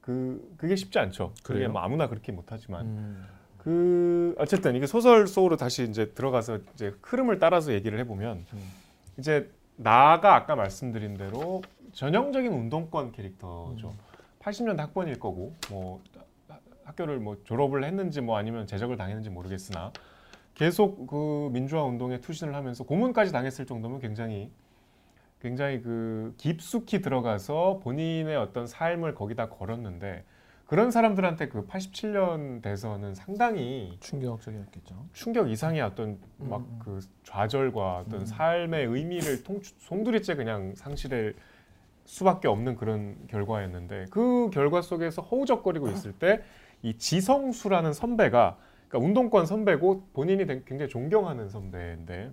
그 그게 쉽지 않죠. 그게 그래요? 뭐 아무나 그렇게 못하지만 음. 그 어쨌든 이게 소설 속으로 다시 이제 들어가서 이제 흐름을 따라서 얘기를 해보면 음. 이제 나가 아까 말씀드린 대로 전형적인 운동권 캐릭터죠. 80년대 학번일 거고 뭐 하- 학교를 뭐 졸업을 했는지 뭐 아니면 제적을 당했는지 모르겠으나 계속 그 민주화 운동에 투신을 하면서 고문까지 당했을 정도면 굉장히 굉장히 그 깊숙이 들어가서 본인의 어떤 삶을 거기다 걸었는데 그런 사람들한테 그 87년 대선은 상당히 충격적이었겠죠. 충격 이상의 어떤 음, 막 음. 그 좌절과 어떤 음. 삶의 의미를 통, 송두리째 그냥 상실할 수밖에 없는 그런 결과였는데 그 결과 속에서 허우적거리고 있을 때 이 지성수라는 선배가 그러니까 운동권 선배고 본인이 되- 굉장히 존경하는 선배인데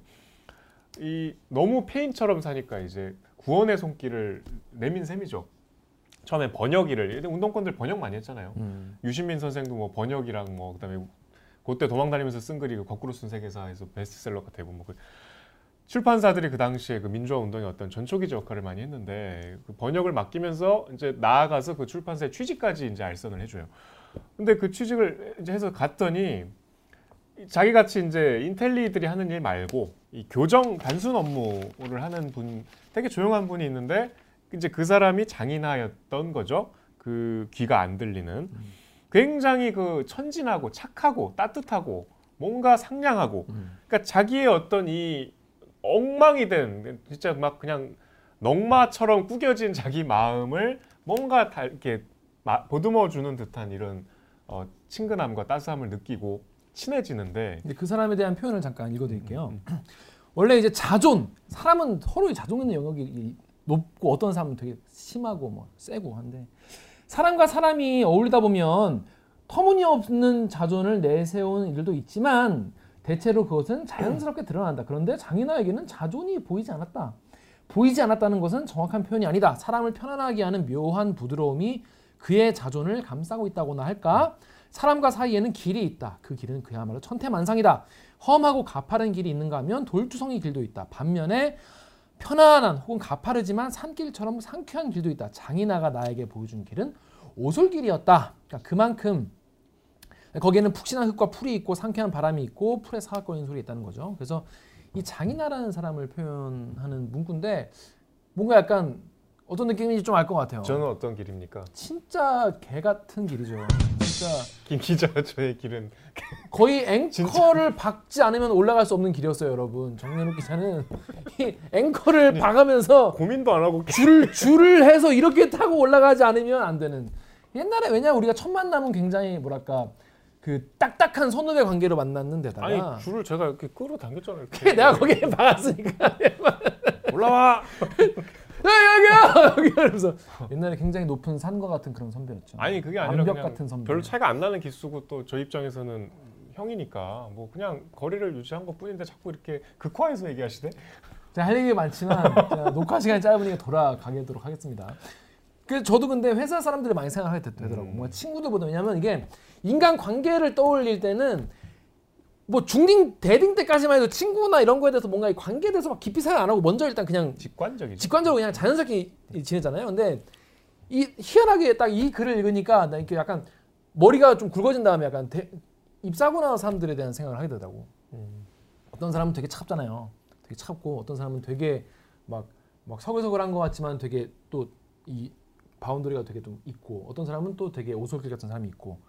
이 너무 페인처럼 사니까 이제 구원의 손길을 내민 셈이죠. 처음에 번역일을 운동권들 번역 많이 했잖아요. 음. 유시민 선생도 뭐 번역이랑 뭐 그다음에 그때 도망다니면서 쓴 글이 그 거꾸로 쓴 세계사에서 베스트셀러가 되고 뭐 그 출판사들이 그 당시에 그 민주화 운동의 어떤 전초기적 역할을 많이 했는데 그 번역을 맡기면서 이제 나아가서 그 출판사의 취직까지 이제 알선을 해줘요. 근데 그 취직을 이제 해서 갔더니 자기 같이 이제 인텔리들이 하는 일 말고 이 교정 단순 업무를 하는 분 되게 조용한 분이 있는데 이제 그 사람이 장인하였던 거죠. 그 귀가 안 들리는 굉장히 그 천진하고 착하고 따뜻하고 뭔가 상냥하고 음. 그러니까 자기의 어떤 이 엉망이 된 진짜 막 그냥 넝마처럼 꾸겨진 자기 마음을 뭔가 다 이렇게 마- 보듬어 주는 듯한 이런 어, 친근함과 따스함을 느끼고 친해지는데 근데 그 사람에 대한 표현을 잠깐 읽어드릴게요. 음, 원래 이제 자존 사람은 서로의 자존 있는 영역이 이- 높고 어떤 사람은 되게 심하고 뭐 세고 한데 사람과 사람이 어울리다 보면 터무니없는 자존을 내세우는 일도 있지만 대체로 그것은 자연스럽게 드러난다. 그런데 장인아에게는 자존이 보이지 않았다. 보이지 않았다는 것은 정확한 표현이 아니다. 사람을 편안하게 하는 묘한 부드러움이 그의 자존을 감싸고 있다고나 할까? 사람과 사이에는 길이 있다. 그 길은 그야말로 천태만상이다. 험하고 가파른 길이 있는가 하면 돌투성이 길도 있다. 반면에 편안한 혹은 가파르지만 산길처럼 상쾌한 길도 있다. 장인아가 나에게 보여준 길은 오솔길이었다. 그러니까 그만큼 거기에는 푹신한 흙과 풀이 있고 상쾌한 바람이 있고 풀에 사각거리는 소리 있다는 거죠. 그래서 이 장인아라는 사람을 표현하는 문구인데 뭔가 약간 어떤 느낌인지 좀 알 것 같아요. 저는 어떤 길입니까? 진짜 개 같은 길이죠. 진짜 김 기자 저의 길은 거의 앵커를 박지 않으면 올라갈 수 없는 길이었어요, 여러분. 정연욱 기자는 이 앵커를 박으면서 고민도 안 하고 줄을 줄을 해서 이렇게 타고 올라가지 않으면 안 되는. 옛날에 왜냐 우리가 첫 만남은 굉장히 뭐랄까 그 딱딱한 선후배 관계로 만났는 데다가 아니 줄을 제가 이렇게 끌어당겼잖아요. 이렇게. 내가 거기에 박았으니까 올라와. 야, 여기야 여기 이러면서 옛날에 굉장히 높은 산과 같은 그런 선배였죠. 아니 그게 아니라 암벽 같은 선배. 별로 차이가 안 나는 기수고 또 저 입장에서는 형이니까 뭐 그냥 거리를 유지한 것 뿐인데 자꾸 이렇게 극화해서 얘기하시대. 제가 할 얘기가 많지만 녹화 시간이 짧으니까 돌아가도록 하겠습니다. 그 저도 근데 회사 사람들이 많이 생각하게 되- 되더라고. 음. 뭔가 친구들보다 왜냐면 이게 인간 관계를 떠올릴 때는 뭐 중딩 대딩 때까지만 해도 친구나 이런 거에 대해서 뭔가 이 관계에 대해서 막 깊이 생각 안 하고 먼저 일단 그냥 직관적이죠. 직관적으로 그냥 자연스럽게 이- 지내잖아요. 근데 이 희한하게 딱 이 글을 읽으니까 나 이렇게 약간 머리가 좀 굵어진 다음에 약간 대, 입사고 나온 사람들에 대한 생각을 하게 되더라고. 음. 어떤 사람은 되게 차갑잖아요. 되게 차갑고 어떤 사람은 되게 막, 막 서글서글한 것 같지만 되게 또 이 바운더리가 되게 좀 있고 어떤 사람은 또 되게 오솔길 같은 사람이 있고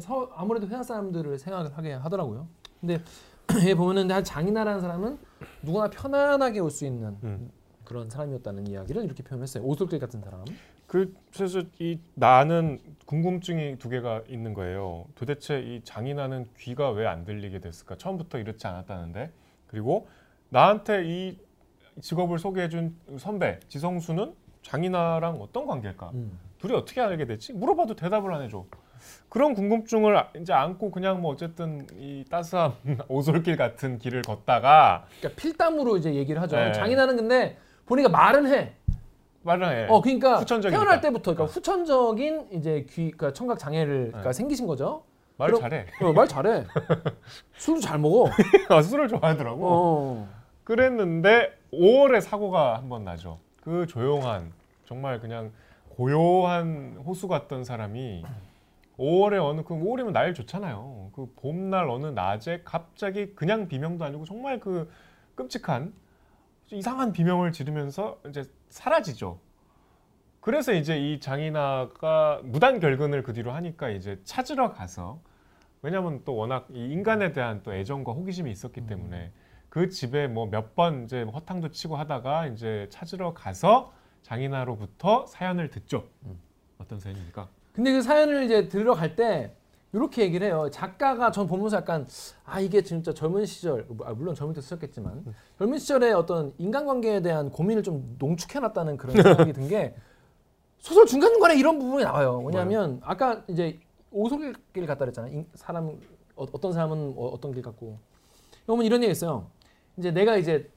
서 아무래도 회사 사람들을 생각을 하게 하더라고요. 근데 얘 보면은 한 장인아라는 사람은 누구나 편안하게 올 수 있는 음. 그런 사람이었다는 이야기를 이렇게 표현했어요. 오솔길 같은 사람. 그 그래서 이 나는 궁금증이 두 개가 있는 거예요. 도대체 이 장인아는 귀가 왜 안 들리게 됐을까? 처음부터 이렇지 않았다는데. 그리고 나한테 이 직업을 소개해준 선배 지성수는 장인아랑 어떤 관계일까? 음. 둘이 어떻게 알게 됐지? 물어봐도 대답을 안 해줘. 그런 궁금증을 아- 이제 안고 그냥 뭐 어쨌든 이 따스한 오솔길 같은 길을 걷다가 그러니까 필담으로 이제 얘기를 하죠. 네. 장인아는 근데 보니까 말은 해. 말을 해. 어 그러니까 후천적이니까. 태어날 때부터 그러니까 후천적인 이제 귀 그러니까 청각 장애를 그러니까 네. 생기신 거죠. 말 그럼- 잘해. 어, 말 잘해. 술도 잘 먹어. 아, 술을 좋아하더라고. 어. 그랬는데 5월에 사고가 한 번 나죠. 그 조용한 정말 그냥 고요한 호수 같던 사람이 5월에 어느 그 5월이면 날 좋잖아요. 그 봄날 어느 낮에 갑자기 그냥 비명도 아니고 정말 그 끔찍한 이상한 비명을 지르면서 이제 사라지죠. 그래서 이제 이 장인아가 무단 결근을 그 뒤로 하니까 이제 찾으러 가서 왜냐하면 또 워낙 이 인간에 대한 또 애정과 호기심이 있었기 때문에 그 집에 뭐 몇 번 이제 허탕도 치고 하다가 이제 찾으러 가서 장인아로부터 사연을 듣죠. 음. 어떤 사연입니까? 근데 그 사연을 이제 들으러 갈때 이렇게 얘기를 해요. 작가가 전 보면서 약간 아 이게 진짜 젊은 시절 아, 물론 젊을 때 쓰셨겠지만 젊은 시절에 어떤 인간관계에 대한 고민을 좀 농축해놨다는 그런 생각이 든 게 소설 중간 중간에 이런 부분이 나와요. 뭐냐면 아까 이제 오솔길 갔다 그랬잖아요. 인- 사람 어, 어떤 사람은 어, 어떤 길 갔고 여러분 이런 얘기 있어요. 이제 내가 이제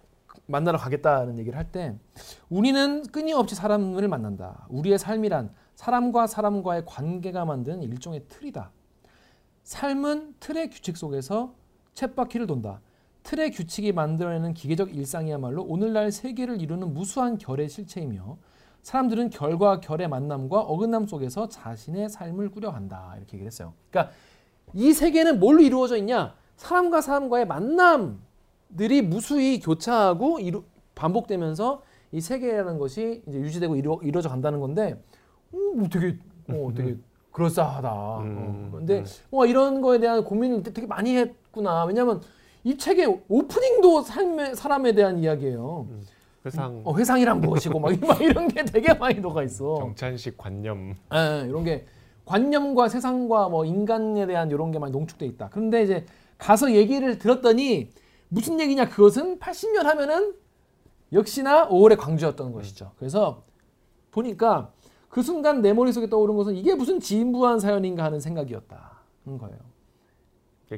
만나러 가겠다는 얘기를 할 때 우리는 끊임없이 사람을 만난다. 우리의 삶이란 사람과 사람과의 관계가 만든 일종의 틀이다. 삶은 틀의 규칙 속에서 쳇바퀴를 돈다. 틀의 규칙이 만들어내는 기계적 일상이야말로 오늘날 세계를 이루는 무수한 결의 실체이며 사람들은 결과 결의 만남과 어긋남 속에서 자신의 삶을 꾸려간다. 이렇게 얘기를 했어요. 그러니까 이 세계는 뭘로 이루어져 있냐? 사람과 사람과의 만남들이 무수히 교차하고 이루, 반복되면서 이 세계라는 것이 이제 유지되고 이루, 이루어져 간다는 건데 오, 되게 어, 되게 그럴싸하다. 음, 어, 근데 음. 뭐 이런 거에 대한 고민을 되게 많이 했구나. 왜냐하면 이 책의 오프닝도 삶의 사람에 대한 이야기예요. 회상 어, 회상이란 무엇이고 막, 막 이런 게 되게 많이 녹아 있어. 정찬식 관념 예, 이런 게 관념과 세상과 뭐 인간에 대한 이런 게 많이 농축돼 있다. 그런데 이제 가서 얘기를 들었더니 무슨 얘기냐? 그것은 80년 하면은 역시나 5월의 광주였던 것이죠. 그래서 보니까 그 순간 내 머릿속에 떠오른 것은 이게 무슨 진부한 사연인가 하는 생각이었다는 거예요.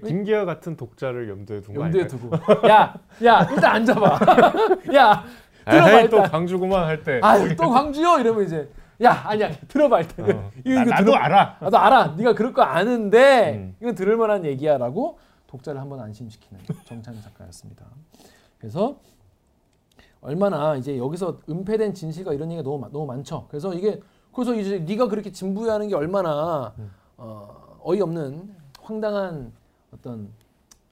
김기아 같은 독자를 염두에 둔거 염두에? 두고 야, 야 일단 앉아봐. 야, 들어봐 에이, 또 일단. 광주구만 할 때. 아, 또 광주요 이러면 이제 야 아니야 들어봐 일단. 어, 이거 나, 이거 나도 들어- 알아. 나도 알아. 네가 그럴 거 아는데 음. 이건 들을 만한 얘기야라고 독자를 한번 안심시키는 정찬 작가였습니다. 그래서 얼마나 이제 여기서 은폐된 진실과 이런 얘기가 너무 많- 너무 많죠. 그래서 이게 그래서 이제 네가 그렇게 진부하는 게 얼마나 어, 어이없는 황당한 어떤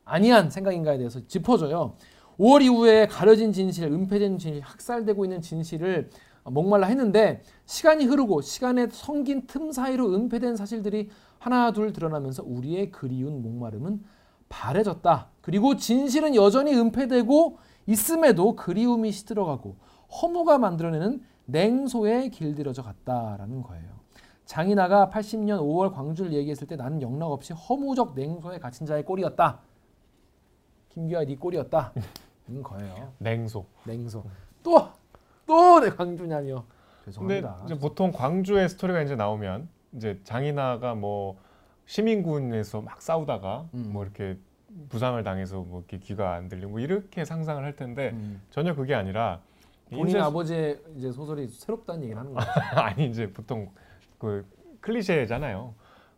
아니한 생각인가에 대해서 짚어줘요. 5월 이후에 가려진 진실, 은폐된 진실, 학살되고 있는 진실을 목말라 했는데 시간이 흐르고 시간의 성긴 틈 사이로 은폐된 사실들이 하나 둘 드러나면서 우리의 그리운 목마름은 바래졌다. 그리고 진실은 여전히 은폐되고 있음에도 그리움이 시들어가고 허무가 만들어내는 냉소에 길들여져 갔다라는 거예요. 장인아가 80년 5월 광주를 얘기했을 때 나는 영락 없이 허무적 냉소에 갇힌 자의 꼴이었다. 김규아 네 꼴이었다. 는 거예요. 냉소. 냉소. 또 또 내 광주냐며. 근데 죄송합니다. 이제 보통 광주의 스토리가 이제 나오면 이제 장인아가 뭐 시민군에서 막 싸우다가 음. 뭐 이렇게 부상을 당해서 뭐 이렇게 귀가 안 들리고 뭐 이렇게 상상을 할 텐데 음. 전혀 그게 아니라 본인 이제 아버지의 이제 소설이 새롭다는 얘기를 하는 거예요. 아니 이제 보통 그 클리셰잖아요.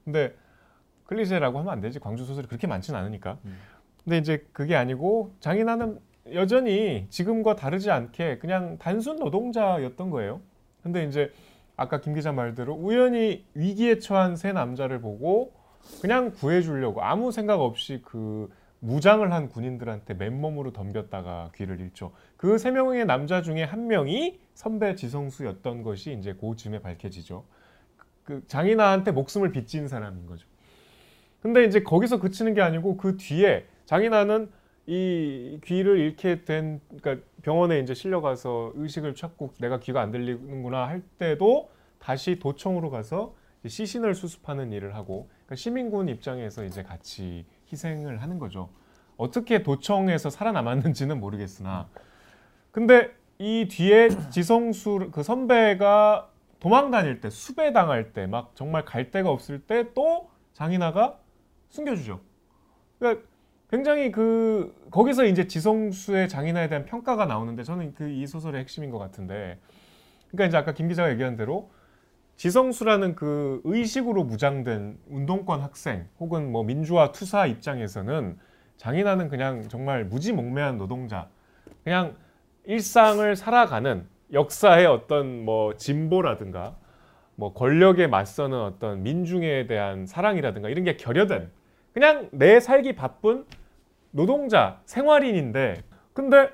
근데 클리셰라고 하면 안 되지. 광주 소설이 그렇게 많지는 않으니까. 음. 근데 이제 그게 아니고 장인아는 여전히 지금과 다르지 않게 그냥 단순 노동자였던 거예요. 근데 이제 아까 김 기자 말대로 우연히 위기에 처한 세 남자를 보고 그냥 구해주려고 아무 생각 없이 그 무장을 한 군인들한테 맨몸으로 덤볐다가 귀를 잃죠. 그 세 명의 남자 중에 한 명이 선배 지성수였던 것이 이제 고쯤에 밝혀지죠. 그 장인아한테 목숨을 빚진 사람인 거죠. 근데 이제 거기서 그치는 게 아니고 그 뒤에 장인아는 이 귀를 잃게 된 그러니까 병원에 이제 실려가서 의식을 찾고 내가 귀가 안 들리는구나 할 때도 다시 도청으로 가서 시신을 수습하는 일을 하고 그러니까 시민군 입장에서 이제 같이 희생을 하는 거죠. 어떻게 도청에서 살아남았는지는 모르겠으나 근데 이 뒤에 지성수 그 선배가 도망 다닐 때 수배 당할 때 막 정말 갈 데가 없을 때 또 장인아가 숨겨주죠. 그러니까 굉장히 그 거기서 이제 지성수의 장인아에 대한 평가가 나오는데 저는 그 이 소설의 핵심인 것 같은데 그러니까 이제 아까 김 기자가 얘기한 대로 지성수라는 그 의식으로 무장된 운동권 학생 혹은 뭐 민주화 투사 입장에서는 장인아는 그냥 정말 무지몽매한 노동자 그냥 일상을 살아가는 역사의 어떤 뭐 진보라든가 뭐 권력에 맞서는 어떤 민중에 대한 사랑이라든가 이런 게 결여된 그냥 내 살기 바쁜 노동자 생활인인데 근데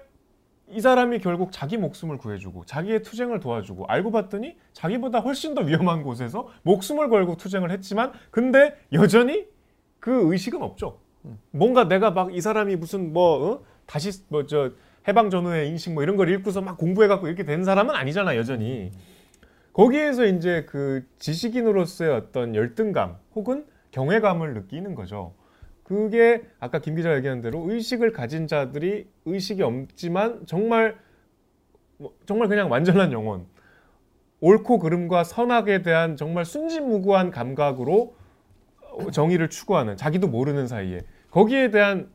이 사람이 결국 자기 목숨을 구해주고 자기의 투쟁을 도와주고 알고 봤더니 자기보다 훨씬 더 위험한 곳에서 목숨을 걸고 투쟁을 했지만 근데 여전히 그 의식은 없죠. 뭔가 내가 막 이 사람이 무슨 뭐 어? 다시 뭐 저 해방 전후의 인식 뭐 이런 걸 읽고서 막 공부해 갖고 이렇게 된 사람은 아니잖아 여전히. 거기에서 이제 그 지식인으로서의 어떤 열등감 혹은 경외감을 느끼는 거죠. 그게 아까 김 기자가 얘기한 대로 의식을 가진 자들이 의식이 없지만 정말 뭐 정말 그냥 완전한 영혼 옳고 그름과 선악에 대한 정말 순진무구한 감각으로 정의를 추구하는 자기도 모르는 사이에 거기에 대한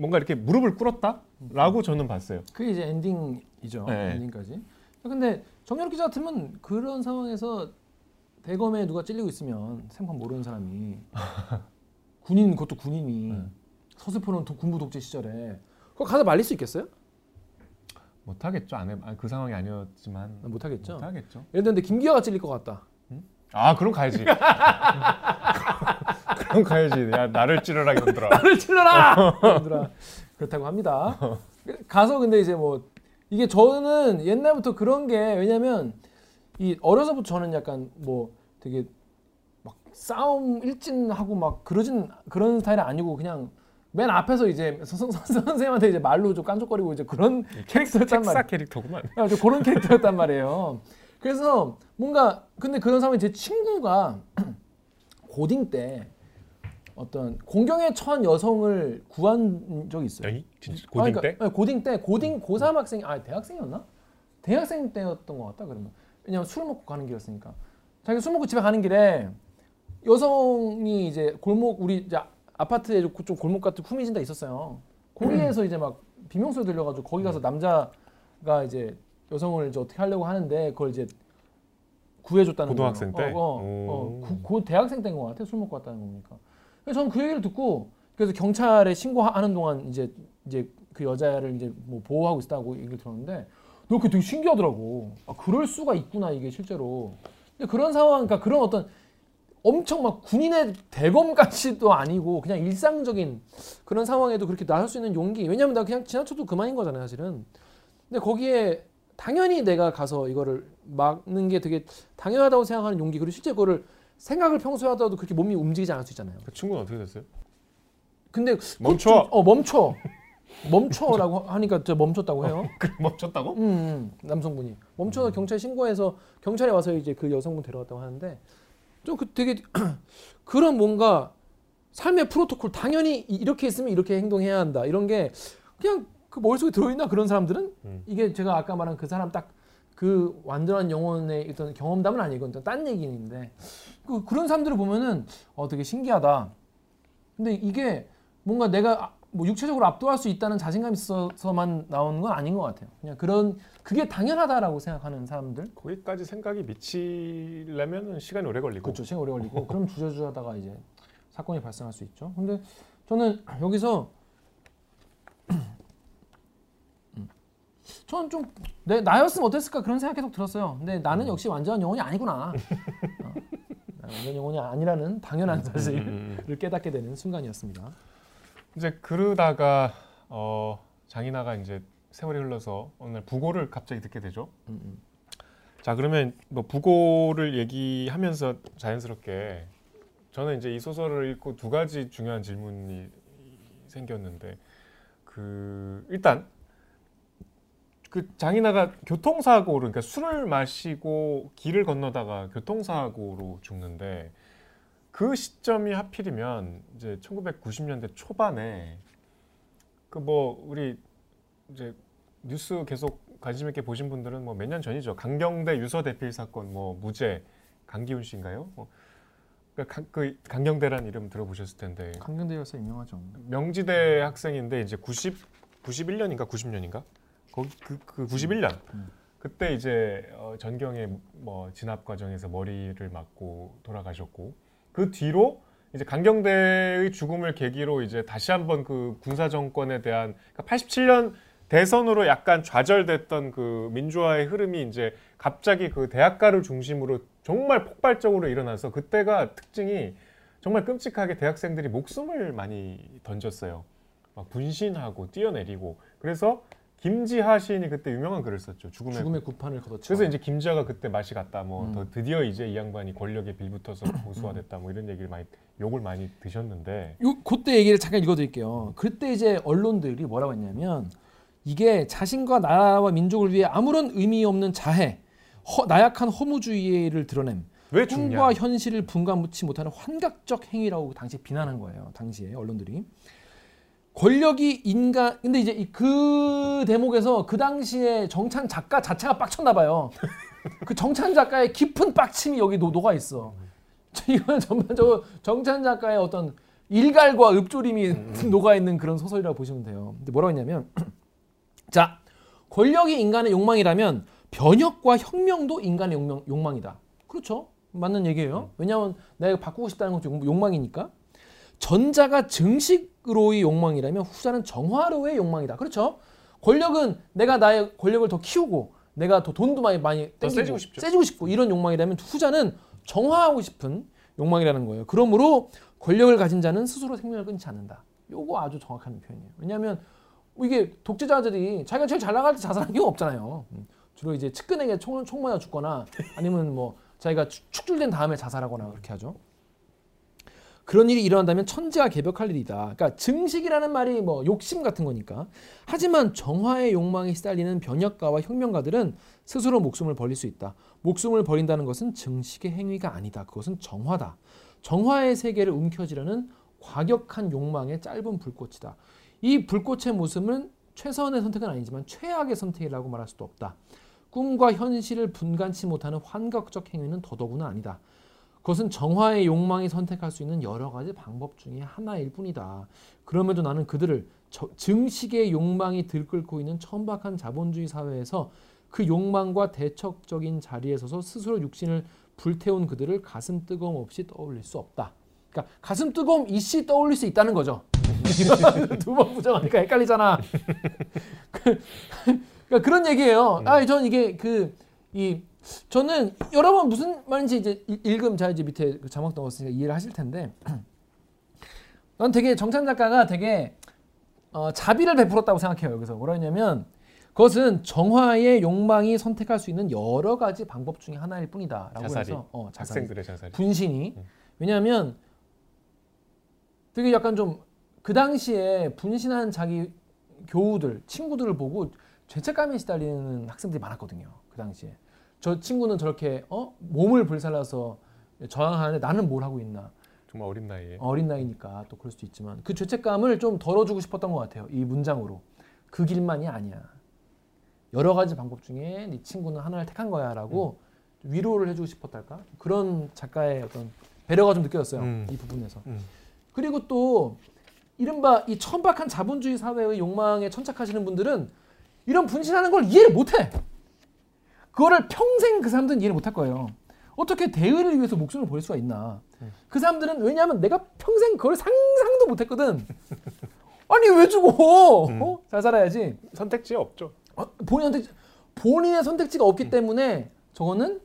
뭔가 이렇게 무릎을 꿇었다라고 저는 봤어요. 그게 이제 엔딩이죠. 네. 엔딩까지. 근데 정현욱 기자 같으면 그런 상황에서 대검에 누가 찔리고 있으면 생판 모르는 사람이 군인 그것도 군인이 네. 서슬퍼는 도- 군부 독재 시절에 그거 가서 말릴 수 있겠어요? 못하겠죠. 안 해. 아, 그 상황이 아니었지만 못하겠죠. 못하겠죠. 예를 들는데 김기아가 찔릴 것 같다. 아 그럼 가야지. 그럼 가야지. 야 나를 찌르라 이놈들아. 나를 찔러라, 얘들아. 그렇다고 합니다. 가서 근데 이제 뭐 이게 저는 옛날부터 그런 게 왜냐면 이 어려서부터 저는 약간 뭐 되게 막 싸움 일진하고 막 그러진 그런 스타일이 아니고 그냥 맨 앞에서 이제 선, 선, 선생님한테 이제 말로 좀 깐족거리고 이제 그런 캐릭터였단 말이에요. 캐릭터구만. 야, 저 그런 캐릭터였단 말이에요. 그래서 뭔가 근데 그런 상황에 제 친구가 고딩 때 어떤 공경에 처한 여성을 구한 적이 있어요. 아니 진짜 고딩 아, 때? 그러니까, 네, 고딩 때 고딩 고3 학생 아 대학생이었나? 대학생 때였던 것 같다 그러면 왜냐면 술 먹고 가는 길이었으니까 자기 술 먹고 집에 가는 길에 여성이 이제 골목 우리 이제 아파트에 좀좀 골목 같은 후미진 데 있었어요. 거기에서 이제 막 비명소리 들려가지고 거기 가서 남자가 이제 여성을 이제 어떻게 하려고 하는데 그걸 이제 구해줬다는 고등학생 거예요. 때? 어, 어, 어, 오. 그, 그 대학생 때인 것 같아. 술 먹고 왔다는 겁니까? 저는 그 얘기를 듣고 그래서 경찰에 신고하는 동안 이제 이제 그 여자를 이제 뭐 보호하고 있다고 얘기를 들었는데 너 그게 되게 신기하더라고. 아, 그럴 수가 있구나 이게 실제로. 근데 그런 상황, 그러니까 그런 어떤 엄청 막 군인의 대검까지도 아니고 그냥 일상적인 그런 상황에도 그렇게 나설 수 있는 용기. 왜냐면 나 그냥 지나쳐도 그만인 거잖아요, 사실은. 근데 거기에 당연히 내가 가서 이거를 막는 게 되게 당연하다고 생각하는 용기. 그리고 실제 그거를 생각을 평소에 하더라도 그렇게 몸이 움직이지 않을 수 있잖아요. 그 친구는 어떻게 됐어요? 근데 멈춰! 그 좀- 어 멈춰. 멈춰라고 하니까 저 멈췄다고 해요. 그 멈췄다고? 음, 음, 남성분이 멈춰서 경찰 신고해서 경찰에 와서 이제 그 여성분 데려갔다고 하는데 좀 그 되게 그런 뭔가 삶의 프로토콜 당연히 이- 이렇게 있으면 이렇게 행동해야 한다 이런 게 그냥 그 머릿속에 들어있나 그런 사람들은 음. 이게 제가 아까 말한 그 사람 딱 그 완전한 영혼의 어떤 경험담은 아니고 딴 얘기인데 그 그런 사람들을 보면은 어 되게 신기하다. 근데 이게 뭔가 내가 아- 뭐 육체적으로 압도할 수 있다는 자신감이 있어서만 나오는 건 아닌 것 같아요. 그냥 그런 그게 당연하다라고 생각하는 사람들. 거기까지 생각이 미치려면 시간이 오래 걸리고 그렇죠. 시간 오래 걸리고 그럼 주저주저하다가 이제 사건이 발생할 수 있죠. 근데 저는 여기서 저는 좀 내, 나였으면 어땠을까 그런 생각 계속 들었어요. 근데 나는 역시 완전한 영혼이 아니구나. 어, 나는 완전 영혼이 아니라는 당연한 사실을 음, 음. 깨닫게 되는 순간이었습니다. 이제 그러다가 어, 장인아가 이제 세월이 흘러서 어느 날 부고를 갑자기 듣게 되죠. 음, 음. 자 그러면 뭐 부고를 얘기하면서 자연스럽게 저는 이제 이 소설을 읽고 두 가지 중요한 질문이 생겼는데 그 일단 그 장인아가 교통사고로 그러니까 술을 마시고 길을 건너다가 교통사고로 죽는데 그 시점이 하필이면 이제 1990년대 초반에 그 뭐 우리 이제 뉴스 계속 관심 있게 보신 분들은 뭐 몇 년 전이죠. 강경대 유서 대필 사건 뭐 무죄 강기훈 씨인가요? 뭐 그, 강- 그 강경대란 이름 들어보셨을 텐데 강경대여서 유명하죠. 명지대 학생인데 이제 90 91년인가 90년인가 거기 그, 그 91년 음. 그때 이제 어, 전경의 뭐 진압 과정에서 머리를 맞고 돌아가셨고 그 뒤로 이제 강경대의 죽음을 계기로 이제 다시 한번 그 군사 정권에 대한 그러니까 87년 대선으로 약간 좌절됐던 그 민주화의 흐름이 이제 갑자기 그 대학가를 중심으로 정말 폭발적으로 일어나서 그때가 특징이 정말 끔찍하게 대학생들이 목숨을 많이 던졌어요. 막 분신하고 뛰어내리고 그래서 김지하 시인이 그때 유명한 글을 썼죠. 죽음의 죽음의 구판을 걷어쳐. 그래서 이제 김지아가 그때 맛이 갔다. 뭐 음. 더 드디어 이제 이 양반이 권력에 빌붙어서 고수화됐다. 뭐 이런 얘기를 많이 욕을 많이 드셨는데 요 그때 얘기를 잠깐 읽어드릴게요. 그때 이제 언론들이 뭐라고 했냐면 이게 자신과 나라와 민족을 위해 아무런 의미 없는 자해, 허, 나약한 허무주의를 드러냄, 왜? 꿈과 현실을 분간하지 못하는 환각적 행위라고 당시 에 비난한 거예요. 당시에 언론들이 권력이 인간 근데 이제 이그 대목에서 그 당시에 정찬 작가 자체가 빡쳤나 봐요. 그 정찬 작가의 깊은 빡침이 여기 노, 녹아 있어. 이건 전반적으로 정찬 작가의 어떤 일갈과 읊조림이 녹아 있는 그런 소설이라고 보시면 돼요. 근데 뭐라고 했냐면 자 권력이 인간의 욕망이라면 변혁과 혁명도 인간의 욕망, 욕망이다. 그렇죠? 맞는 얘기예요. 왜냐하면 내가 바꾸고 싶다는 것도 욕- 욕망이니까. 전자가 증식으로의 욕망이라면 후자는 정화로의 욕망이다. 그렇죠? 권력은 내가 나의 권력을 더 키우고 내가 더 돈도 많이 많이 더 땡기고 세지고 싶고 이런 욕망이라면 후자는 정화하고 싶은 욕망이라는 거예요. 그러므로 권력을 가진 자는 스스로 생명을 끊지 않는다. 요거 아주 정확한 표현이에요. 왜냐하면 이게 독재자들이 자기가 제일 잘 나갈 때 자살한 경우 없잖아요. 음. 주로 이제 측근에게 총, 총 맞아 죽거나 아니면 뭐 자기가 축- 축출된 다음에 자살하거나 그렇게 하죠. 그런 일이 일어난다면 천재가 개벽할 일이다. 그러니까 증식이라는 말이 뭐 욕심 같은 거니까. 하지만 정화의 욕망에 시달리는 변혁가와 혁명가들은 스스로 목숨을 버릴 수 있다. 목숨을 버린다는 것은 증식의 행위가 아니다. 그것은 정화다. 정화의 세계를 움켜쥐려는 과격한 욕망의 짧은 불꽃이다. 이 불꽃의 모습은 최선의 선택은 아니지만 최악의 선택이라고 말할 수도 없다. 꿈과 현실을 분간치 못하는 환각적 행위는 더더구나 아니다. 그것은 정화의 욕망이 선택할 수 있는 여러 가지 방법 중에 하나일 뿐이다. 그럼에도 나는 그들을 저- 증식의 욕망이 들끓고 있는 천박한 자본주의 사회에서 그 욕망과 대척적인 자리에 서서 스스로 육신을 불태운 그들을 가슴 뜨거움 없이 떠올릴 수 없다. 그러니까 가슴 뜨거움 이씨 떠올릴 수 있다는 거죠. 두 번 부정하니까 헷갈리잖아. 그, 그러니까 그런 얘기예요. 아, 전 이게 그 이 저는 여러 번 무슨 말인지 이제 읽- 읽음 자 이제 밑에 그 자막 넣었으니까 이해를 하실 텐데. 난 되게 정찬 작가가 되게 어, 자비를 베풀었다고 생각해요. 여기서 뭐라 했냐면 그것은 정화의 욕망이 선택할 수 있는 여러 가지 방법 중에 하나일 뿐이다라고 자살이. 해서 어, 자살이. 학생들의 자살이. 분신이 음. 왜냐하면 되게 약간 좀 그 당시에 분신한 자기 교우들 친구들을 보고 죄책감에 시달리는 학생들이 많았거든요 그 당시에 저 친구는 저렇게 어? 몸을 불살라서 저항하는데 나는 뭘 하고 있나? 정말 어린 나이에. 어린 나이니까 또 그럴 수도 있지만 그 죄책감을 좀 덜어주고 싶었던 것 같아요 이 문장으로. 그 길만이 아니야. 여러 가지 방법 중에 네 친구는 하나를 택한 거야 라고 위로를 해주고 싶었달까? 그런 작가의 어떤 배려가 좀 느껴졌어요 음. 이 부분에서. 음. 그리고 또 이른바 이 천박한 자본주의 사회의 욕망에 천착하시는 분들은 이런 분신하는 걸 이해를 못해 그거를 평생 그 사람들은 이해를 못할 거예요 어떻게 대의를 위해서 목숨을 버릴 수가 있나 음. 그 사람들은 왜냐하면 내가 평생 그걸 상상도 못했거든 아니 왜 죽어 음. 어? 잘 살아야지 선택지 없죠. 어, 본인 선택 본인의 선택지가 없기 때문에 저거는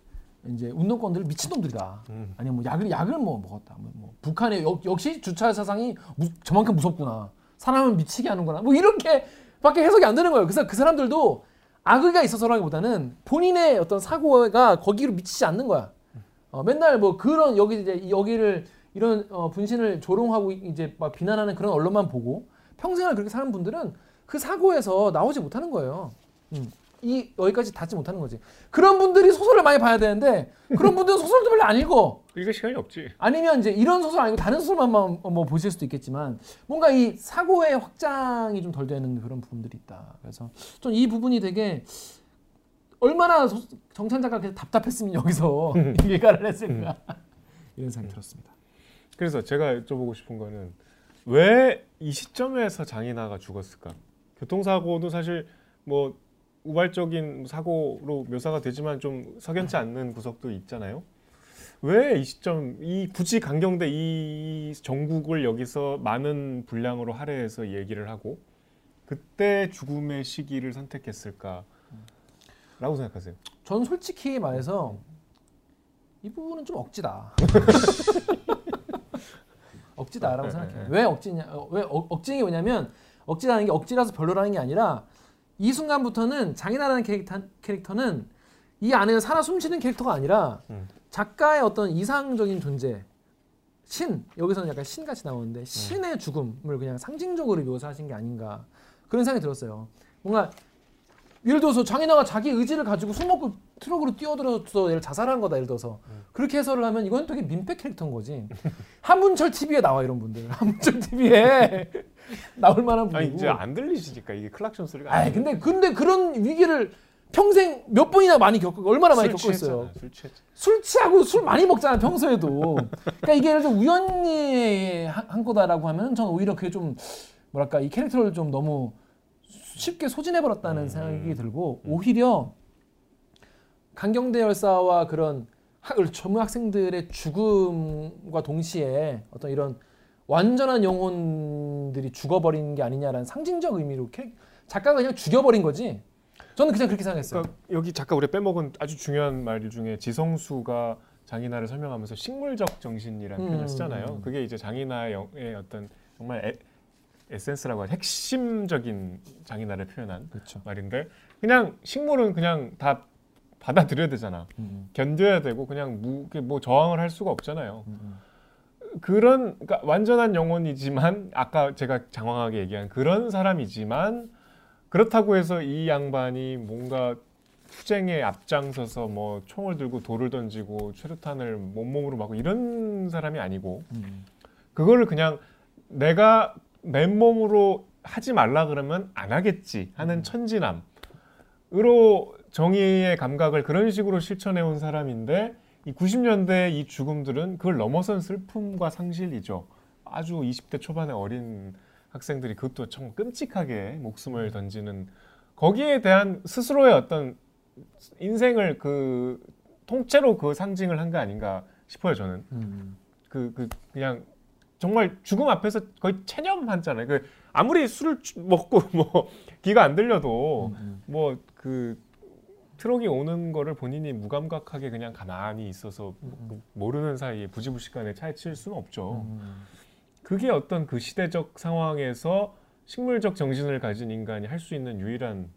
이제 운동권들 미친 놈들이다. 음. 아니면 뭐 약을 약을 뭐 먹었다. 뭐, 뭐 북한의 역, 역시 주차 사상이 무- 저만큼 무섭구나. 사람을 미치게 하는구나. 뭐 이렇게밖에 해석이 안 되는 거예요. 그래서 그 사람들도 악의가 있어서라기보다는 본인의 어떤 사고가 거기로 미치지 않는 거야. 어, 맨날 뭐 그런 여기 이제 여기를 이런 어, 분신을 조롱하고 이제 막 비난하는 그런 언론만 보고 평생을 그렇게 사는 분들은 그 사고에서 나오지 못하는 거예요. 음. 이 여기까지 닿지 못하는 거지. 그런 분들이 소설을 많이 봐야 되는데 그런 분들은 소설도 별로 안 읽어. 읽을 시간이 없지. 아니면 이제 이런 소설 아니고 다른 소설만 뭐, 뭐 보실 수도 있겠지만 뭔가 이 사고의 확장이 좀 덜 되는 그런 부분들이 있다. 그래서 좀 이 부분이 되게 얼마나 소- 정찬 작가가 답답했으면 여기서 얘가를 했을까 이런 생각이 들었습니다. 그래서 제가 여쭤보고 싶은 거는 왜 이 시점에서 장인아가 죽었을까? 교통사고도 사실 뭐 우발적인 사고로 묘사가 되지만 좀 석연치 않는 구석도 있잖아요. 왜 이 시점, 이 굳이 강경대 이 전국을 여기서 많은 분량으로 할애해서 얘기를 하고 그때 죽음의 시기를 선택했을까라고 생각하세요? 전 솔직히 말해서 이 부분은 좀 억지다. 억지다라고 네, 생각해요. 네, 왜 억지냐? 어, 왜 억, 억지는 게 뭐냐면 억지라는 게 억지라서 별로라는 게 아니라 이 순간부터는 장인아라는 캐릭터, 캐릭터 는 이 안에 살아 숨쉬는 캐릭터가 아니라 음. 작가의 어떤 이상적인 존재 신 여기서는 약간 신같이 나오는데 신의 죽음을 그냥 상징적으로 묘사하신 게 아닌가 그런 생각이 들었어요. 뭔가 예를 들어서 장인아가 자기 의지를 가지고 술 먹고 트럭으로 뛰어들어서 얘를 자살한 거다 예를 들어서 그렇게 해설을 하면 이건 되게 민폐 캐릭터인 거지. 한문철 TV에 나와 이런 분들. 한문철 TV에 나올 만한 분이고. 아니 이제 안 들리시니까 이게 클락션 소리가 아이, 근데 근데 그런 위기를 평생 몇 번이나 많이 겪고 얼마나 많이 겪고 있어요. 술. 술 취하고 술 많이 먹잖아 평소에도. 그러니까 이게 예를 들어 우연히 한, 한 거다라고 하면 저는 오히려 그게 좀 뭐랄까 이 캐릭터를 좀 너무 쉽게 소진해 버렸다는 음. 생각이 들고 오히려 강경대 열사와 그런 학, 젊은 학생들의 죽음과 동시에 어떤 이런 완전한 영혼들이 죽어버린 게 아니냐라는 상징적 의미로 캐- 작가가 그냥 죽여버린 거지. 저는 그냥 그렇게 생각했어요. 그러니까 여기 잠깐 우리 빼먹은 아주 중요한 말 중에 지성수가 장인아를 설명하면서 식물적 정신이라는 음, 표현을 쓰잖아요. 음. 그게 이제 장인아의 어떤 정말 에, 에센스라고 하는 핵심적인 장인아를 표현한 그렇죠. 말인데 그냥 식물은 그냥 다 받아들여야 되잖아. 음, 견뎌야 되고 그냥 무, 뭐 저항을 할 수가 없잖아요. 음, 음. 그런 그러니까 완전한 영혼이지만 아까 제가 장황하게 얘기한 그런 사람이지만 그렇다고 해서 이 양반이 뭔가 투쟁에 앞장서서 뭐 총을 들고 돌을 던지고 최루탄을 몸몸으로 막고 이런 사람이 아니고 음. 그거를 그냥 내가 맨몸으로 하지 말라 그러면 안 하겠지 하는 천진남으로 정의의 감각을 그런 식으로 실천해 온 사람인데 이 90년대 이 죽음들은 그걸 넘어선 슬픔과 상실이죠. 아주 20대 초반의 어린 학생들이 그것도 참 끔찍하게 목숨을 던지는 거기에 대한 스스로의 어떤 인생을 그 통째로 그 상징을 한게 아닌가 싶어요 저는 음. 그, 그 그냥 정말 죽음 앞에서 거의 체념하잖아요. 그 아무리 술을 주- 먹고 뭐 귀가 안 들려도 음. 뭐그 트럭이 오는 거를 본인이 무감각하게 그냥 가만히 있어서 뭐 모르는 사이에 부지불식간에 차에 칠 수는 없죠. 음. 그게 어떤 그 시대적 상황에서 식물적 정신을 가진 인간이 할 수 있는 유일한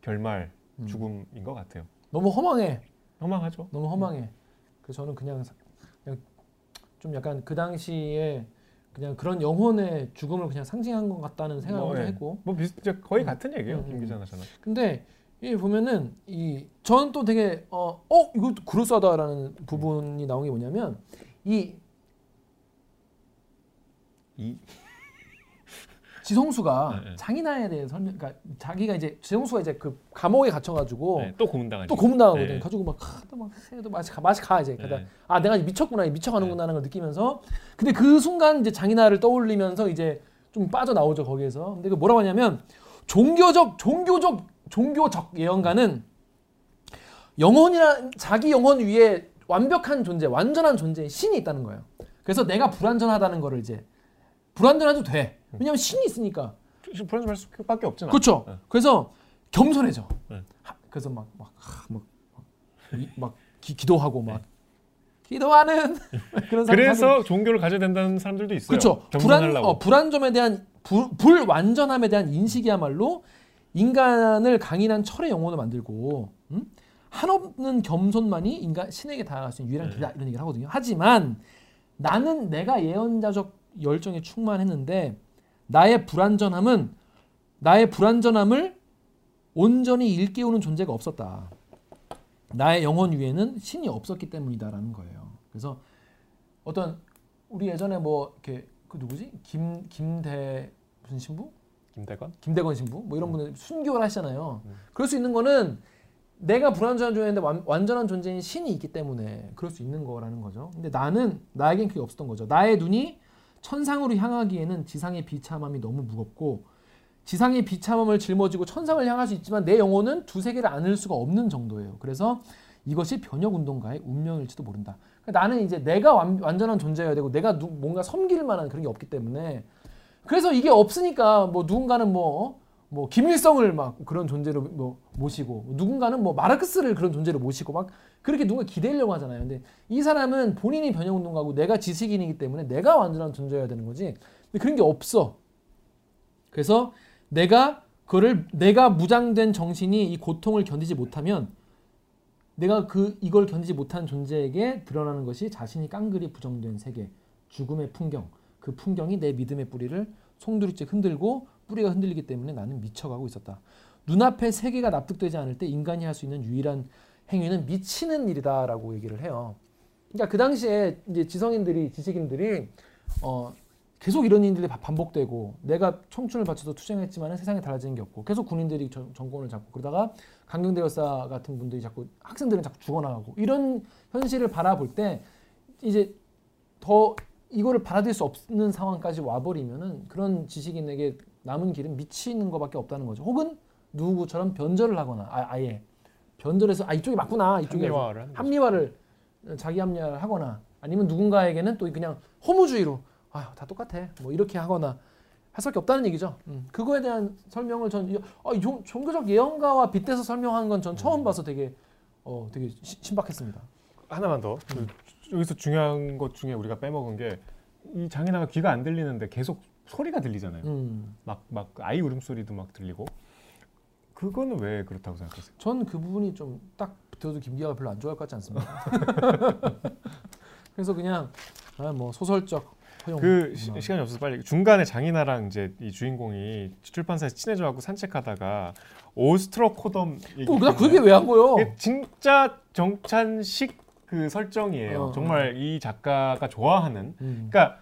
결말 음. 죽음인 것 같아요. 너무 허망해. 허망하죠. 너무 허망해. 그래서 저는 그냥, 사- 그냥 좀 약간 그 당시에 그냥 그런 영혼의 죽음을 그냥 상징한 것 같다는 생각을 뭐, 예. 했고. 뭐 비슷 거의 음. 같은 얘기예요. 음, 김 음. 기자나 저는. 근데 이 보면은 이 저는 또 되게 어, 어 이거 그럴싸하다라는 부분이 나온 게 뭐냐면 이 이 지성수가 네, 네. 장인아에 대해 설명, 그러니까 자기가 이제 지성수가 이제 그 감옥에 갇혀가지고 네, 또 고문당하죠. 또 고문당하거든. 네. 가지고 막또막 해도 맛이 가 맛이 가 이제. 그러다 네. 아 내가 미쳤구나 미쳐가는구나라는 걸 느끼면서 근데 그 순간 이제 장인아를 떠올리면서 이제 좀 빠져 나오죠 거기에서. 근데 그 뭐라고 하냐면 종교적 종교적 종교적 예언가는 영혼이라 자기 영혼 위에 완벽한 존재, 완전한 존재의 신이 있다는 거예요. 그래서 내가 불완전하다는 거를 이제 불완전해도 돼. 왜냐면 신이 있으니까. 불안할 수밖에 없잖아. 그렇죠. 네. 그래서 겸손해져. 네. 하- 그래서 막 막 막 막 기도하고 막 기도하는 그런 그래서 종교를 가져야 된다는 사람들도 있어요. 그렇죠. 불안. 어, 불완전에 대한 불, 불완전함에 대한 인식이야말로 인간을 강인한 철의 영혼을 만들고 음? 한없는 겸손만이 인간 신에게 다가갈 수 있는 유일한 네. 길이다 이런 얘기를 하거든요. 하지만 나는 내가 예언자적 열정에 충만했는데 나의 불완전함은 나의 불완전함을 온전히 일깨우는 존재가 없었다. 나의 영혼 위에는 신이 없었기 때문이다라는 거예요. 그래서 어떤 우리 예전에 뭐 이렇게 그 누구지 김 김대 무슨 신부 김대건? 김대건 신부 뭐 이런 분들 순교를 하시잖아요. 음. 그럴 수 있는 거는 내가 불완전한 존재인데 완, 완전한 존재인 신이 있기 때문에 그럴 수 있는 거라는 거죠. 근데 나는 나에겐 그게 없었던 거죠. 나의 눈이 천상으로 향하기에는 지상의 비참함이 너무 무겁고 지상의 비참함을 짊어지고 천상을 향할 수 있지만 내 영혼은 두 세계를 안을 수가 없는 정도예요. 그래서 이것이 변혁 운동가의 운명일지도 모른다. 그러니까 나는 이제 내가 완, 완전한 존재여야 되고 내가 누, 뭔가 섬길 만한 그런 게 없기 때문에 그래서 이게 없으니까 뭐 누군가는 뭐, 뭐 김일성을 막 그런 존재로 뭐 모시고 누군가는 뭐 마르크스를 그런 존재로 모시고 막 그렇게 누가 기대려고 하잖아요. 근데 이 사람은 본인이 변형 운동가고 내가 지식인이기 때문에 내가 완전한 존재여야 되는 거지. 근데 그런 게 없어. 그래서 내가 그거를 내가 무장된 정신이 이 고통을 견디지 못하면 내가 그 이걸 견디지 못한 존재에게 드러나는 것이 자신이 깡그리 부정된 세계, 죽음의 풍경. 그 풍경이 내 믿음의 뿌리를 송두리째 흔들고 뿌리가 흔들리기 때문에 나는 미쳐가고 있었다. 눈앞에 세계가 납득되지 않을 때 인간이 할 수 있는 유일한 행위는 미치는 일이다라고 얘기를 해요. 그러니까 그 당시에 이제 지성인들이 지식인들이 어 계속 이런 일들이 바- 반복되고 내가 청춘을 바쳐서 투쟁했지만 세상에 달라지는 게 없고 계속 군인들이 정, 정권을 잡고 그러다가 강경대 열사 같은 분들이 자꾸 학생들은 자꾸 죽어나가고 이런 현실을 바라볼 때 이제 더 이거를 받아들일 수 없는 상황까지 와버리면은 그런 지식인에게 남은 길은 미치는 것밖에 없다는 거죠. 혹은 누구처럼 변절을 하거나 아, 예 변절해서 아 이쪽이 맞구나 이쪽이 합리화를. 합리화를 자기 합리화를 하거나 아니면 누군가에게는 또 그냥 허무주의로 아다 똑같아 뭐 이렇게 하거나 할 수밖에 없다는 얘기죠. 음, 그거에 대한 설명을 전 이- 아, 이 종- 종교적 예언가와 빗대서 설명하는 건 전 처음 봐서 되게 어 되게 시- 신박했습니다. 하나만 더. 그 여기서 중요한 것 중에 우리가 빼먹은 게 이 장인아가 귀가 안 들리는데 계속 소리가 들리잖아요. 음, 막 막 아이 울음소리도 막 들리고. 그거는 왜 그렇다고 생각하세요? 전 그 부분이 좀딱 붙어도 김기아가 별로 안 좋아할 것 같지 않습니다. 그래서 그냥 아, 뭐 소설적 허용. 그 시, 음. 시간이 없어서 빨리 중간에 장인아랑 이제 이 주인공이 출판사에서 친해져갖고 산책하다가 오스트로코덤 그냥 그게 왜 한 거예요? 이게 진짜 정찬식 그 설정이에요. 어, 정말 이 작가가 좋아하는. 음. 그러니까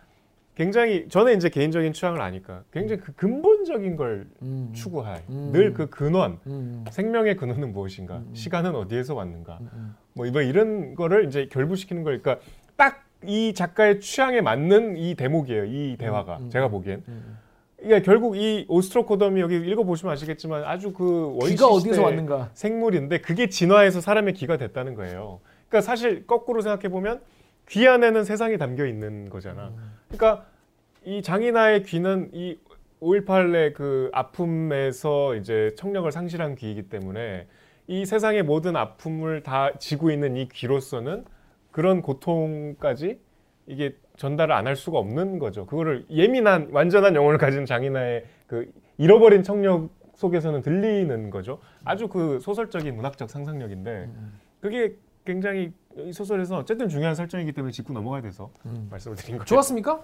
굉장히 저는 이제 개인적인 취향을 아니까 굉장히 그 근본적인 걸 음. 추구할 음. 늘그 근원 음. 생명의 근원은 무엇인가 음. 시간은 어디에서 왔는가 음. 음. 뭐 이런 거를 이제 결부시키는 거니까 딱 이 작가의 취향에 맞는 이 대목이에요 이 대화가 음. 제가 보기엔 음. 이게 결국 이 오스트로코덤이 여기 읽어보시면 아시겠지만 아주 그 원시 어디서 왔는가? 생물인데 그게 진화해서 사람의 귀가 됐다는 거예요. 그러니까 사실 거꾸로 생각해 보면 귀 안에는 세상이 담겨 있는 거잖아. 음. 그러니까 이 장인아의 귀는 이 5.18의 그 아픔에서 이제 청력을 상실한 귀이기 때문에 이 세상의 모든 아픔을 다 지고 있는 이 귀로서는 그런 고통까지 이게 전달을 안 할 수가 없는 거죠. 그거를 예민한 완전한 영혼을 가진 장인아의 그 잃어버린 청력 속에서는 들리는 거죠. 아주 그 소설적인 문학적 상상력인데 음. 그게 굉장히 이 소설에서 어쨌든 중요한 설정이기 때문에 짚고 넘어가야 돼서 음. 말씀을 드린 거예요. 좋았습니까?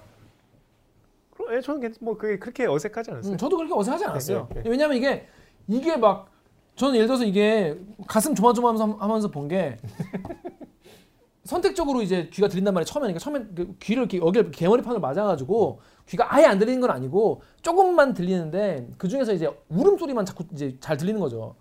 그럼, 예, 저는 괜- 뭐 그게 그렇게 어색하지 않았어요. 음, 저도 그렇게 어색하지 않았어요. 네, 네, 왜냐면 이게 이게 막 저는 예를 들어서 이게 가슴 조마조마하면서 하면서 본 게 선택적으로 이제 귀가 들린단 말이에요. 처음에 그러니까 처음에 그 귀를 이렇게 여기를 개머리판을 맞아가지고 귀가 아예 안 들리는 건 아니고 조금만 들리는데 그 중에서 이제 울음 소리만 자꾸 이제 잘 들리는 거죠.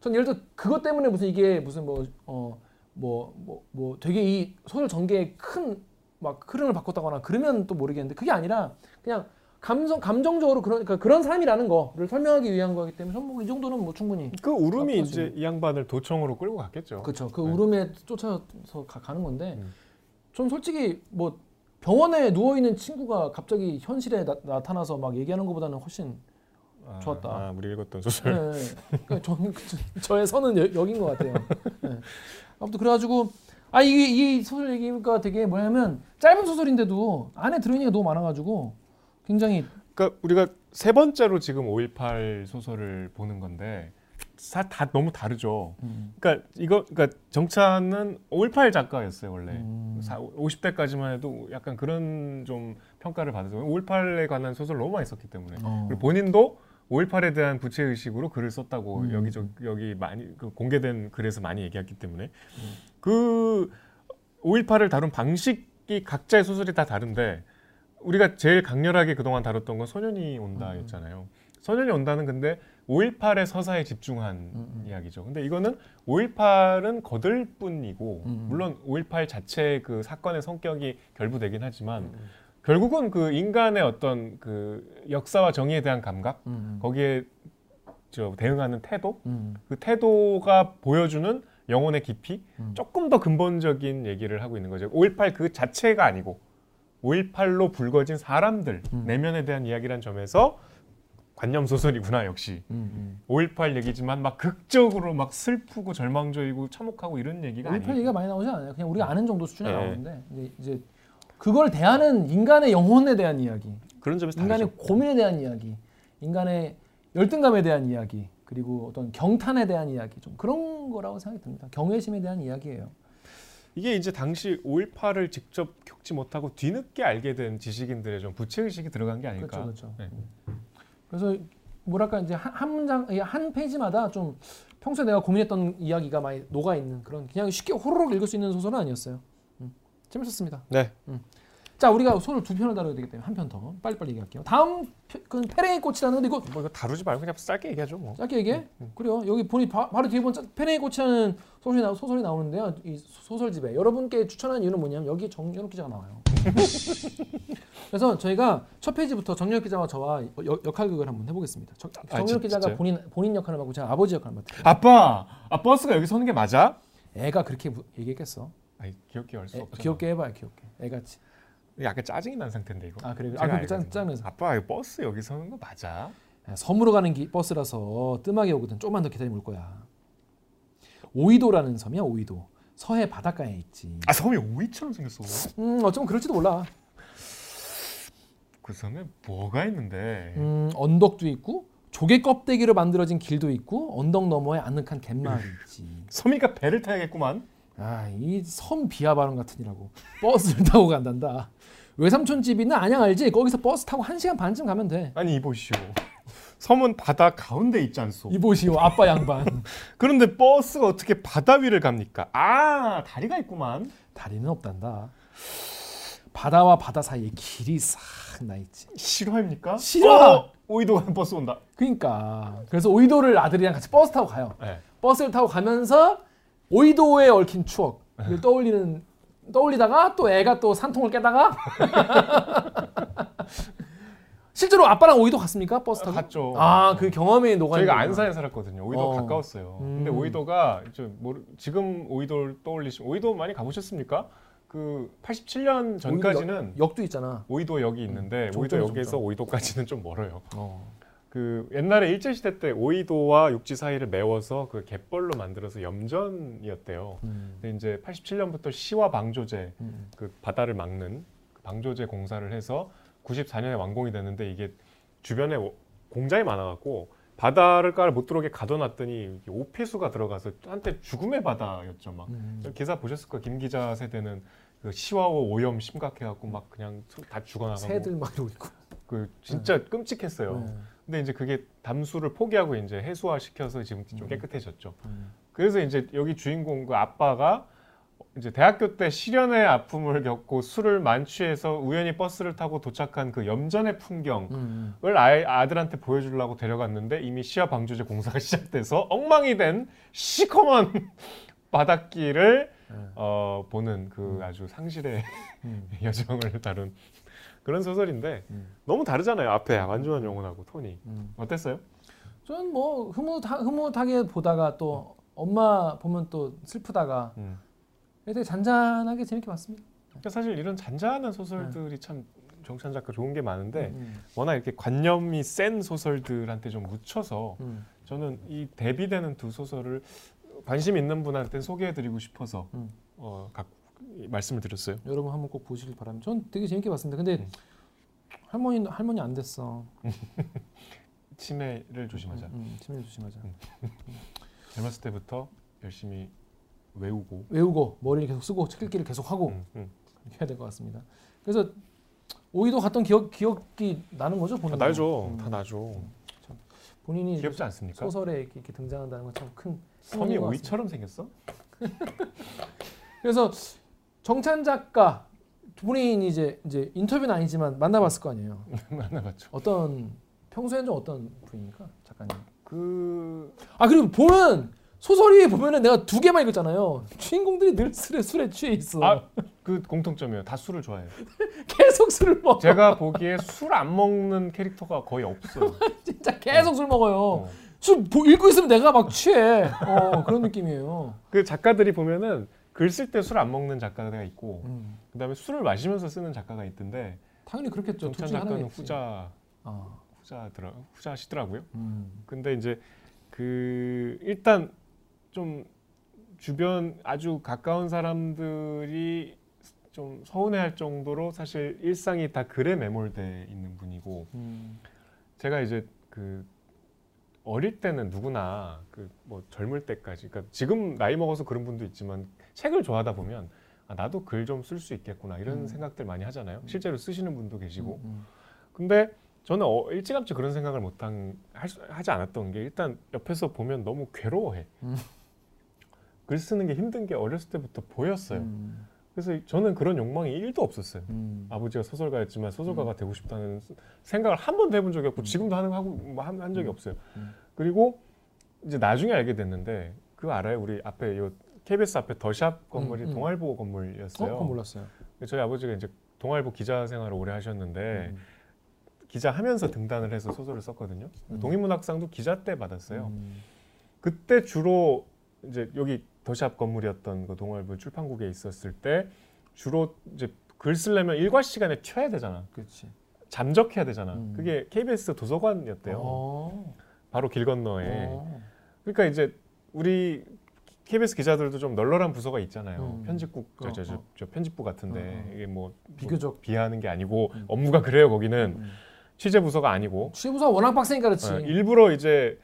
전 예를 들어 그것 때문에 무슨 이게 무슨 뭐 어 뭐 뭐 뭐 되게 이 소설 전개에 큰 막 흐름을 바꿨다거나 그러면 또 모르겠는데 그게 아니라 그냥 감성 감정적으로 그러니까 그런 사람이라는 거를 설명하기 위한 거기 때문에 전뭐 이 정도는 뭐 충분히 그 울음이 아, 이제 이 양반을 도청으로 끌고 갔겠죠. 그렇죠. 그 네. 울음에 쫓아서 가, 는 건데 음. 전 솔직히 뭐 병원에 누워 있는 친구가 갑자기 현실에 나, 타나서막 얘기하는 것보다는 훨씬 아, 좋았다. 아, 우리 읽었던 네, 소설. 네. 그러니까 저는 그- 저의 선은 여, 여긴 것 같아요. 네. 아무튼 그래가지고 아 이게 이 소설 얘기가 되게 뭐냐면 짧은 소설인데도 안에 들어있는 게 너무 많아가지고 굉장히 그러니까 우리가 세 번째로 지금 5.18 소설을 보는 건데 다, 다 너무 다르죠. 음, 그러니까 이거 그러니까 정찬은 5.18 작가였어요 원래. 음. 사- 50대까지만 해도 약간 그런 좀 평가를 받아서 5.18에 관한 소설 너무 많이 썼기 때문에 어. 그리고 본인도 5.18에 대한 부채 의식으로 글을 썼다고 음. 여기 저 여기 많이 그 공개된 글에서 많이 얘기했기 때문에 음. 그 5.18을 다룬 방식이 각자의 소설이 다 다른데 우리가 제일 강렬하게 그동안 다뤘던 건 소년이 온다였잖아요. 소년이 온다는 근데 5.18의 서사에 집중한 음. 이야기죠. 근데 이거는 5.18은 거들 뿐이고 음. 물론 5.18 자체의 그 사건의 성격이 결부되긴 하지만 음. 결국은 그 인간의 어떤 그 역사와 정의에 대한 감각 음, 거기에 저 대응하는 태도 음, 그 태도가 보여주는 영혼의 깊이 음. 조금 더 근본적인 얘기를 하고 있는 거죠. 5.18 그 자체가 아니고 5.18로 불거진 사람들 음. 내면에 대한 이야기란 점에서 관념 소설이구나 역시 음, 5.18 얘기지만 막 극적으로 막 슬프고 절망적이고 참혹하고 이런 얘기가 5.18 아니에요. 얘기가 많이 나오지 않아요. 그냥 우리가 아는 정도 수준에 네. 나오는데 이제, 이제 그걸 대하는 인간의 영혼에 대한 이야기, 그런 점에서 인간의 다르죠. 고민에 대한 이야기, 인간의 열등감에 대한 이야기, 그리고 어떤 경탄에 대한 이야기, 좀 그런 거라고 생각이 듭니다. 경외심에 대한 이야기예요. 이게 이제 당시 5.18을 직접 겪지 못하고 뒤늦게 알게 된 지식인들의 좀 부채 의식이 들어간 게 아닐까. 그렇죠, 그렇죠. 네. 그래서 뭐랄까 이제 한, 한 문장, 이한 페이지마다 좀 평소에 내가 고민했던 이야기가 많이 녹아 있는 그런 그냥 쉽게 호로록 읽을 수 있는 소설은 아니었어요. 음, 재밌었습니다. 네. 자, 우리가 소설 두 편을 다뤄야 되기 때문에 한 편 더 빨리빨리 얘기할게요. 다음 그 패랭이꽃이라는 건데 이거 뭐 이거 다루지 말고 그냥 짧게 얘기하죠 뭐. 짧게 얘기해. 그래요. 여기 보니 바, 로 뒤에 보면 패랭이꽃이라는 소설이, 나, 소설이 나오는데요. 이 소설집에 여러분께 추천한 이유는 뭐냐면 여기 정연욱 기자가 나와요. 그래서 저희가 첫 페이지부터 정연욱 기자와 저와 여- 역할극을 한번 해보겠습니다. 정, 아, 정연욱 진- 기자가? 본인 본인 역할을 맡고 제가 아버지 역할을 맡을게요. 아빠, 아 버스가 여기 서는 게 맞아? 애가 그렇게 무- 얘기했겠어. 아니 귀엽게 할수 애, 없죠. 귀엽게 해봐요, 귀엽게. 치- 약간 짜증이 난 상태인데 이거. 아 그래. 아 알거든요. 짠 짠면서 아빠 이 버스 여기 서는 거 맞아? 섬으로 가는 기- 버스라서 뜸하게 오거든. 조금만 더 기다리면 올 거야. 오이도라는 섬이야, 오이도. 서해 바닷가에 있지. 아 섬이 오이처럼 생겼어. 음, 어쩌면 그럴지도 몰라. 그 섬에 뭐가 있는데? 음, 언덕도 있고 조개 껍데기로 만들어진 길도 있고 언덕 너머에 아늑한 갯마을이 있지. 섬이가 배를 타야겠구만. 아, 이 섬 비하 발언 같으니라고. 버스를 타고 간단다. 외삼촌 집 있는 안양 알지? 거기서 버스 타고 1시간 반쯤 가면 돼. 아니 이보시오. 섬은 바다 가운데 있지 않소. 이보시오, 아빠 양반. 그런데 버스가 어떻게 바다 위를 갑니까? 아 다리가 있구만. 다리는 없단다. 바다와 바다 사이에 길이 싹 나 있지. 실화입니까? 실화! 어, 오이도 가는 버스 온다. 그러니까 그래서 오이도를 아들이랑 같이 버스 타고 가요. 네. 버스를 타고 가면서 오이도에 얽힌 추억을 떠올리는 떠올리다가 또 애가 또 산통을 깨다가 실제로 아빠랑 오이도 갔습니까 버스 타고? 갔죠. 아그 경험이 녹아 저희가. 안산에 살았거든요. 오이도 어. 가까웠어요. 음. 근데 오이도가 저 모르, 지금 오이도를 떠올리시면 오이도 많이 가보셨습니까? 그 87년 전까지는 역도 있잖아. 오이도 역이 있는데 음, 오이도 역에서. 오이도까지는 좀 멀어요. 어. 그 옛날에 일제 시대 때 오이도와 육지 사이를 메워서 그 갯벌로 만들어서 염전이었대요. 음. 근데 이제 87년부터 시와 방조제 음. 그 바다를 막는 그 방조제 공사를 해서 94년에 완공이 됐는데 이게 주변에 오- 공장이 많아갖고 바다를 깔 못 들어오게 가둬놨더니 오폐수가 들어가서 한때 죽음의 바다였죠. 막 음. 기사 보셨을 거예요. 김 기자 세대는 그 시와호 오염 심각해갖고 막 그냥 다 죽어나가고 새들 막 이러고 있고. 그 진짜 끔찍했어요. 네. 근데 이제 그게 담수를 포기하고 이제 해수화 시켜서 지금 좀 음. 깨끗해졌죠. 음. 그래서 이제 여기 주인공 그 아빠가 이제 대학교 때 시련의 아픔을 겪고 술을 만취해서 우연히 버스를 타고 도착한 그 염전의 풍경을 음. 아이, 아들한테 보여주려고 데려갔는데 이미 시야 방조제 공사가 시작돼서 엉망이 된 시커먼 바닷길을 네. 어, 보는 그 아주 상실의 음. 여정을 다룬 그런 소설인데 음. 너무 다르잖아요. 앞에 완전한 영혼하고 톤이 음. 어땠어요? 저는 뭐 흐뭇하, 흐뭇하게 보다가 또 엄마 보면 또 슬프다가 음. 되게 잔잔하게 재밌게 봤습니다. 그러니까 사실 이런 잔잔한 소설들이 참 정찬 작가 좋은 게 많은데 음. 워낙 이렇게 관념이 센 소설들한테 좀 묻혀서 음. 저는 이 대비되는 두 소설을 관심 있는 분한테 소개해드리고 싶어서 음. 어, 각 말씀을 드렸어요. 여러분 한번 꼭 보시길 바랍니다. 전 되게 재밌게 봤습니다. 근데 음. 할머니 할머니 안 됐어. 치매를 조심하자. 음, 치매 조심하자. 젊었을 때부터 열심히 외우고 외우고 머리를 계속 쓰고 책 읽기를 계속 하고 음, 음. 이렇게 해야 될 것 같습니다. 그래서 오이도 갔던 기억 기억이 나는 거죠 다 본인. 나죠. 음. 다 나죠. 본인이 귀엽지 않습니까? 소설에 이렇게, 이렇게 등장한다는 건 참 큰 섬이 오이처럼 생겼어? 그래서 정찬 작가 두 분이 이제 이제 인터뷰는 아니지만 만나봤을 거 아니에요. 만나봤죠. 어떤 평소에는 좀 어떤 분입니까 작가님? 그 아 그리고 보면 소설이 보면은 내가 두 개만 읽었잖아요. 주인공들이 늘 술에 술에 취해 있어. 아, 그 공통점이에요. 다 술을 좋아해요. 계속 술을 먹어. 제가 보기에 술 안 먹는 캐릭터가 거의 없어요. 진짜 계속 술 먹어요. 어. 술 보- 읽고 있으면 내가 막 취해. 어, 그런 느낌이에요. 그 작가들이 보면은 글 쓸 때 술 안 먹는 작가가 있고 음, 그다음에 술을 마시면서 쓰는 작가가 있던데 당연히 그렇겠죠. 둘 정찬 작가는. 후자 아, 후자더라 후자시더라고요. 음, 근데 이제 그 일단 좀 주변 아주 가까운 사람들이 좀 서운해할 정도로 사실 일상이 다 글에 매몰돼 있는 분이고 음, 제가 이제 그 어릴 때는 누구나 그 뭐 젊을 때까지 그러니까 지금 나이 먹어서 그런 분도 있지만 책을 좋아하다 보면 아, 나도 글 좀 쓸 수 있겠구나 이런 음. 생각들 많이 하잖아요. 실제로 쓰시는 분도 계시고 음, 근데 저는 어, 일찌감치 그런 생각을 못한 할 수- 하지 않았던 게 일단 옆에서 보면 너무 괴로워해. 음. 글 쓰는 게 힘든 게 어렸을 때부터 보였어요. 음, 그래서 저는 그런 욕망이 1도 없었어요. 음, 아버지가 소설가였지만 소설가가 되고 싶다는 생각을 한 번도 해본 적이 없고 음. 지금도 하는 하고 뭐 한, 한 적이 음. 없어요. 음. 그리고 이제 나중에 알게 됐는데 그거 알아요? 우리 앞에 요 KBS 앞에 더샵 건물이 음, 음. 동아일보 어, 건물이었어요. 그건 몰랐어요. 저희 아버지가 이제 동아일보 기자 생활을 오래 하셨는데 음, 기자 하면서 등단을 해서 소설을 썼거든요. 음. 동인문학상도 기자 때 받았어요. 음, 그때 주로 이제 여기 더샵 건물이었던 그 동아일보 출판국에 있었을 때 주로 이제 글 쓰려면 일과 시간에 튀어야 되잖아. 그렇지. 잠적해야 되잖아. 음. 그게 KBS 도서관이었대요. 어, 바로 길 건너에. 어, 그러니까 이제 우리 KBS 기자들도 좀 널널한 부서가 있잖아요. 음. 편집국 저, 저, 저, 어, 어. 저 편집부 같은데 어, 어. 이게 뭐 비교적. 비하하는 게 아니고 음. 업무가 그래요. 거기는 음. 취재 부서가 아니고 취부사 워낙 빡세니까 그렇지. 어, 일부러 이제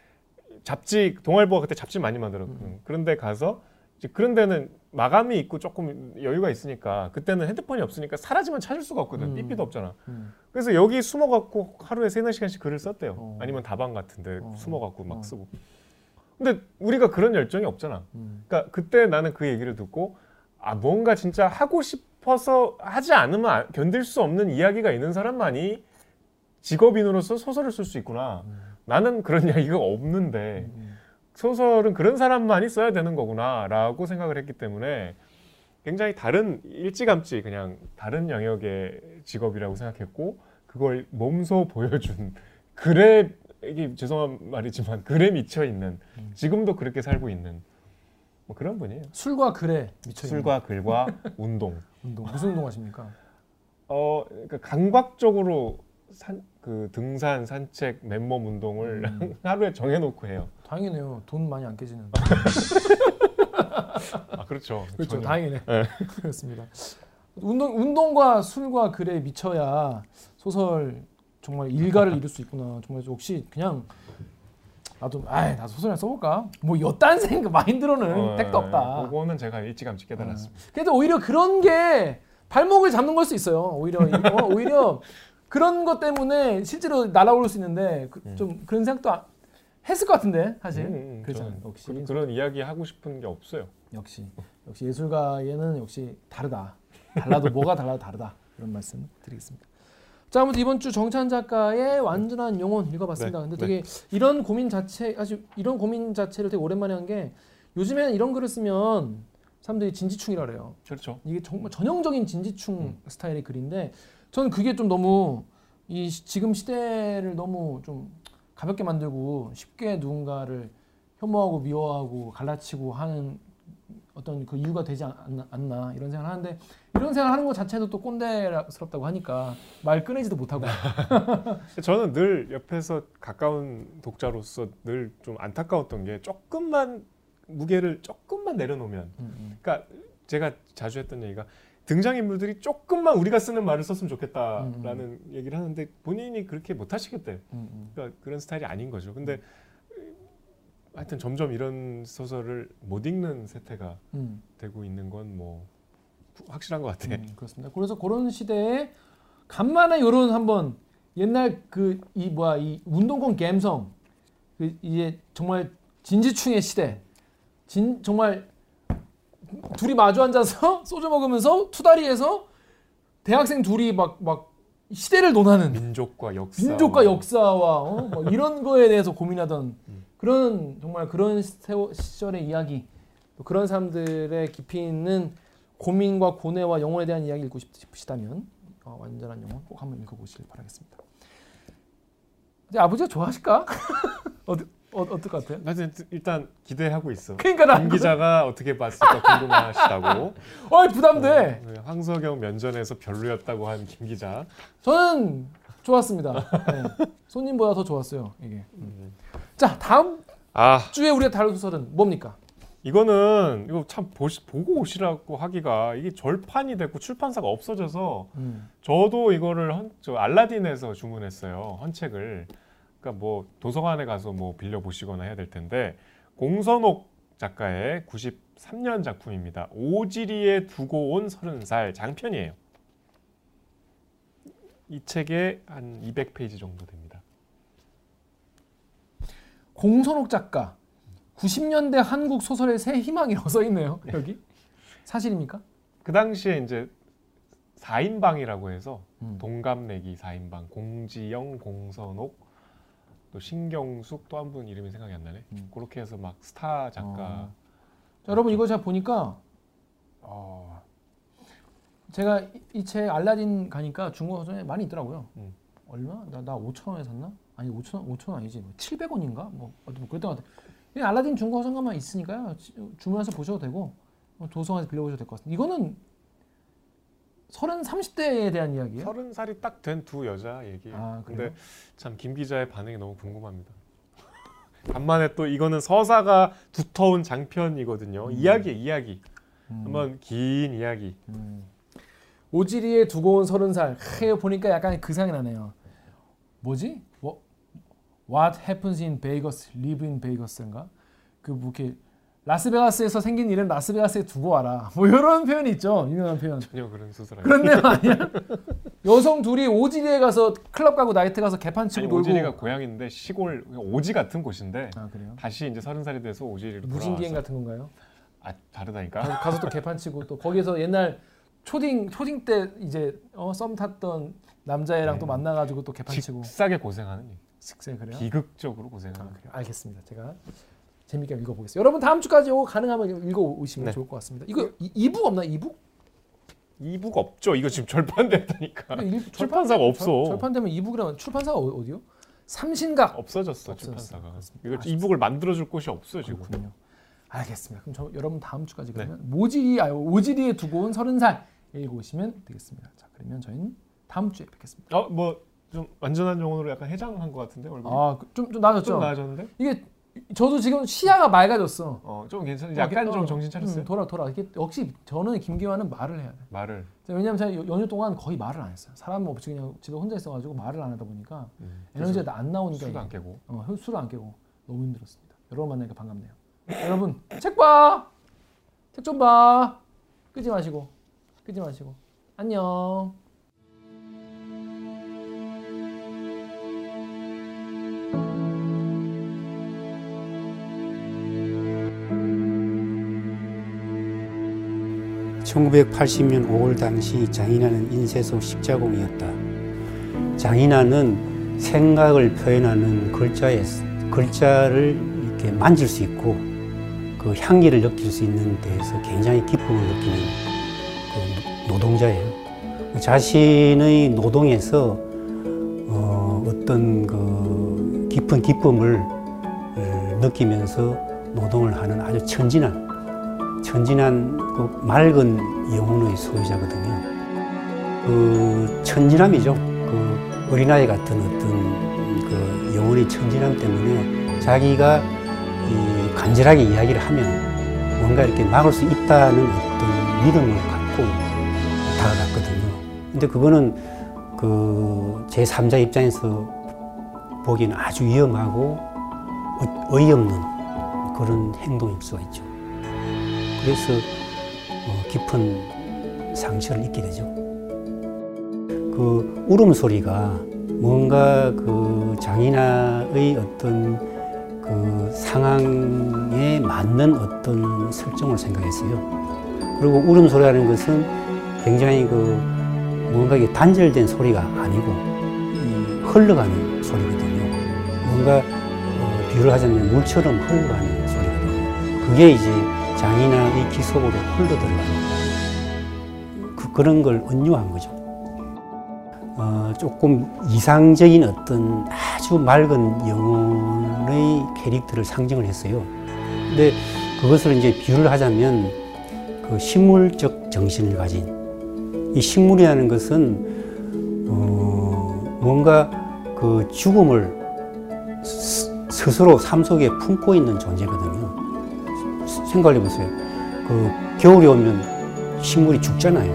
잡지 동아일보가 그때 잡지 많이 만들었거든. 음. 그런데 가서 이제 그런 데는 마감이 있고 조금 여유가 있으니까 그때는 핸드폰이 없으니까 사라지면 찾을 수가 없거든. 음. 삐삐도 없잖아. 음. 그래서 여기 숨어갖고 하루에 세네 시간씩 글을 썼대요. 어. 아니면 다방 같은데 어. 숨어갖고 막 어. 쓰고. 근데 우리가 그런 열정이 없잖아. 음. 그러니까 그때 나는 그 얘기를 듣고 아 뭔가 진짜 하고 싶어서 하지 않으면 안- 견딜 수 없는 이야기가 있는 사람만이 직업인으로서 소설을 쓸 수 있구나. 나는 그런 이야기가 없는데 소설은 그런 사람만이 써야 되는 거구나라고 생각을 했기 때문에 굉장히 다른 일찌감치 그냥 다른 영역의 직업이라고 생각했고 그걸 몸소 보여준 글에 이게 죄송한 말이지만 글에 미쳐 있는 지금도 그렇게 살고 있는 뭐 그런 분이에요. 술과 글에 미쳐 있는 술과 글과 운동. 운동 무슨 운동 하십니까? 어, 그러니까 강박적으로 산, 그 등산, 산책, 맨몸 운동을 음. 하루에 정해놓고 해요. 다행이네요. 돈 많이 안 깨지는. 아 그렇죠. 그렇죠. 전혀. 다행이네. 네. 그렇습니다. 운동 운동과 술과 글에 미쳐야 소설 정말 일가를 이룰 수 있구나. 정말 혹시 그냥 나도 아 나도 소설 하나 써볼까? 뭐 여딴 생각 마인드로는 어, 택도 없다. 그거는 제가 일찌감치 깨달았습니다. 그래도 오히려 그런 게 발목을 잡는 걸 수 있어요. 오히려 어, 오히려 그런 것 때문에 실제로 날아올 수 있는데 그, 좀 그런 생각도 아- 했을 것 같은데 사실 음, 음, 그렇잖아요. 저는 역시 그, 그런 이야기 하고 싶은 게 없어요. 역시 역시 예술가에는 역시 다르다. 달라도 뭐가 달라도 다르다. 이런 말씀 드리겠습니다. 자, 아무튼 이번 주 정찬 작가의 완전한 영혼 읽어봤습니다. 네, 근데 되게 이런 고민 자체, 아주 이런 고민 자체를 되게 오랜만에 한 게 요즘에는 이런 글을 쓰면 사람들이 진지충이라 그래요. 그렇죠. 이게 정말 전형적인 진지충 스타일의 글인데 저는 그게 좀 너무 이 시- 지금 시대를 너무 좀 가볍게 만들고 쉽게 누군가를 혐오하고 미워하고 갈라치고 하는 어떤 그 이유가 되지 않- 않나 이런 생각을 하는데 이런 생각을 하는 것 자체도 또 꼰대스럽다고 하니까 말 꺼내지도 못하고 저는 늘 옆에서 가까운 독자로서 늘 좀 안타까웠던 게 조금만 무게를 조금만 내려놓으면 음, 그러니까 제가 자주 했던 얘기가 등장인물들이 조금만 우리가 쓰는 말을 썼으면 좋겠다라는 얘기를 하는데 본인이 그렇게 못 하시겠대요. 음, 음. 그러니까 그런 스타일이 아닌 거죠. 근데 하여튼 점점 이런 소설을 못 읽는 세태가 음. 되고 있는 건뭐 확실한 것 같아. 음, 그렇습니다. 그래서 그런 시대에 간만에 요런 한번 옛날 그 이 뭐야 이 운동권 감성 그 이제 정말 진지충의 시대 진 정말 둘이 마주 앉아서 소주 먹으면서 투다리에서 대학생 둘이 막 막 시대를 논하는 민족과 역사. 민족과 역사와 어? 뭐 이런 거에 대해서 고민하던 음. 그런 정말 그런 시절의 이야기 또 그런 사람들의 깊이 있는 고민과 고뇌와 영혼에 대한 이야기 읽고 싶- 싶으시다면 어, 완전한 영혼 꼭 한번 읽어보시길 바라겠습니다. 이제 아버지가 좋아하실까? 어디 어, 어떨 것 같아요? 나 일단 기대하고 있어. 그러니까 나김 기자가 어떻게 봤을까 궁금하시다고. 어이 부담돼. 어, 네, 황석영 면전에서 별로였다고 한 김 기자. 저는 좋았습니다. 네. 손님보다 더 좋았어요 이게. 음. 자 다음 아 주에 우리가 다룰 소설은 뭡니까? 이거는 이거 참 보시, 보고 오시라고 하기가 이게 절판이 됐고 출판사가 없어져서 음. 저도 이거를 헌, 저 알라딘에서 주문했어요 헌책을. 그러니까 뭐 도서관에 가서 뭐 빌려 보시거나 해야 될 텐데 공선옥 작가의 93년 작품입니다. 오지리에 두고 온 서른 살 장편이에요. 이 책에 한 200페이지 정도 됩니다. 공선옥 작가 90년대 한국 소설의 새 희망이라고 써 있네요. 여기 사실입니까? 그 당시에 이제 4인방이라고 해서 음. 동갑내기 4인방 공지영, 공선옥, 또 신경숙 또 한 분 이름이 생각이 안 나네. 음. 그렇게 해서 막 스타 작가. 어. 자, 여러분 이거 제가 보니까 어, 제가 이 책 알라딘 가니까 중고 서점에 많이 있더라고요. 음. 얼마? 나, 나 5천 원에 샀나? 아니 5천 원, 5천 원 아니지. 뭐 700원인가? 뭐 어떤 뭐 그랬던 것 같아. 이 알라딘 중고 서점만 있으니까요. 지- 주문해서 보셔도 되고 어, 도서관에서 빌려보셔도 될 것 같습니다. 이거는 30, 30대에 대한 이야기예요. 서른 살이 딱 된 두 여자 얘기예요. 아? 근데 참 김 기자의 반응이 너무 궁금합니다. 간만에 또 이거는 서사가 두터운 장편이거든요. 이야기 이야기. 음. 한번 긴 이야기. 음. 오지리에 두고 온 서른 살. 하, 보니까 약간 그 생각이 나네요. 뭐지? 뭐, What happens in Vegas, live in Vegas인가? 그뭐 이렇게 라스베가스에서 생긴 일은 라스베가스에 두고 와라. 뭐 이런 표현이 있죠. 유명한 표현. 전혀 그런 소설 아니에요. 그런 내용 아니야? 여성 둘이 오지리에 가서 클럽 가고 나이트 가서 개판 치고 아니, 놀고. 오지리가 고향인데 시골 오지 같은 곳인데 아? 다시 이제 서른 살이 돼서 오지리로 무진기행 돌아와서 같은 건가요? 아 다르다니까. 가서, 가서 또 개판 치고 또 거기에서 옛날 초딩 초딩 때 이제 어, 썸 탔던 남자애랑 네. 또 만나가지고 또 개판 치고 직사게 고생하는 얘기. 식세 그래요? 비극적으로 아, 고생하는. 그래요. 알겠습니다. 제가 재밌게 읽어보겠습니다. 여러분 다음 주까지 이거 가능하면 읽어오시면 네. 좋을 것 같습니다. 이거 이, 이북 없나 이북? 이북 없죠. 이거 지금 절판됐다니까. 일- 출판사가 없어. 절, 절판되면 이북이라면 출판사가 어- 어디요? 삼신각. 없어졌어 없어졌어. 출판사가. 이거 아쉽습니다. 이북을 만들어줄 곳이 없어 지금. 알겠습니다. 그럼 저 여러분 다음 주까지 네. 그러면 모지리 아 오지리에 두고 온 서른 살 읽어오시면 되겠습니다. 자 그러면 저희는 다음 주에 뵙겠습니다. 어뭐 좀 완전한 영혼으로 약간 해장한 것 같은데 얼굴이. 아좀좀 좀 나아졌죠. 좀 나아졌는데? 이게 저도 지금 시야가 맑아졌어. 어좀 괜찮. 약간 어, 좀 정신 음, 차렸어요. 돌아 돌아. 이게 역시 저는 김기환은 말을 해야 돼. 말을. 왜냐면 제가 여- 연휴 동안 거의 말을 안 했어요. 사람 없이 그냥 집에 혼자 있어가지고 말을 안 하다 보니까 음, 에너지가 안 나오니까 술도 안 깨고. 어, 술을 안 깨고 너무 힘들었습니다. 여러분 만나니까 반갑네요. 여러분 책 봐. 책 좀 봐. 끄지 마시고. 끄지 마시고. 안녕. 1980년 5월 당시 장인아는 인쇄소 십자공이었다. 장인아는 생각을 표현하는 글자에 글자를 이렇게 만질 수 있고 그 향기를 느낄 수 있는 데에서 굉장히 기쁨을 느끼는 그 노동자예요. 자신의 노동에서 어, 어떤 그 깊은 기쁨을 어, 느끼면서 노동을 하는 아주 천진한 천진한 그 맑은 영혼의 소유자거든요. 그 천진함이죠. 그 어린아이 같은 어떤 그 영혼의 천진함 때문에 자기가 이 간절하게 이야기를 하면 뭔가 이렇게 막을 수 있다는 어떤 믿음을 갖고 다가갔거든요. 근데 그거는 그 제3자 입장에서 보기에는 아주 위험하고 어- 어이없는 그런 행동일 수가 있죠. 그래서 어, 깊은 상처를 입게 되죠. 그 울음소리가 뭔가 그 장인아의 어떤 그 상황에 맞는 어떤 설정을 생각했어요. 그리고 울음소리라는 것은 굉장히 그 뭔가 이게 단절된 소리가 아니고 이 흘러가는 소리거든요. 뭔가 어, 비유를 하자면 물처럼 흘러가는 소리거든요. 그게 이제 장인아의 귀 속으로 흘러들어가는 그, 그런 걸 은유한 거죠. 어, 조금 이상적인 어떤 아주 맑은 영혼의 캐릭터를 상징을 했어요. 근데 그것을 이제 비유를 하자면 그 식물적 정신을 가진 이 식물이라는 것은 어, 뭔가 그 죽음을 스- 스스로 삶 속에 품고 있는 존재거든요. 생각해 보세요. 그 겨울이 오면 식물이 죽잖아요.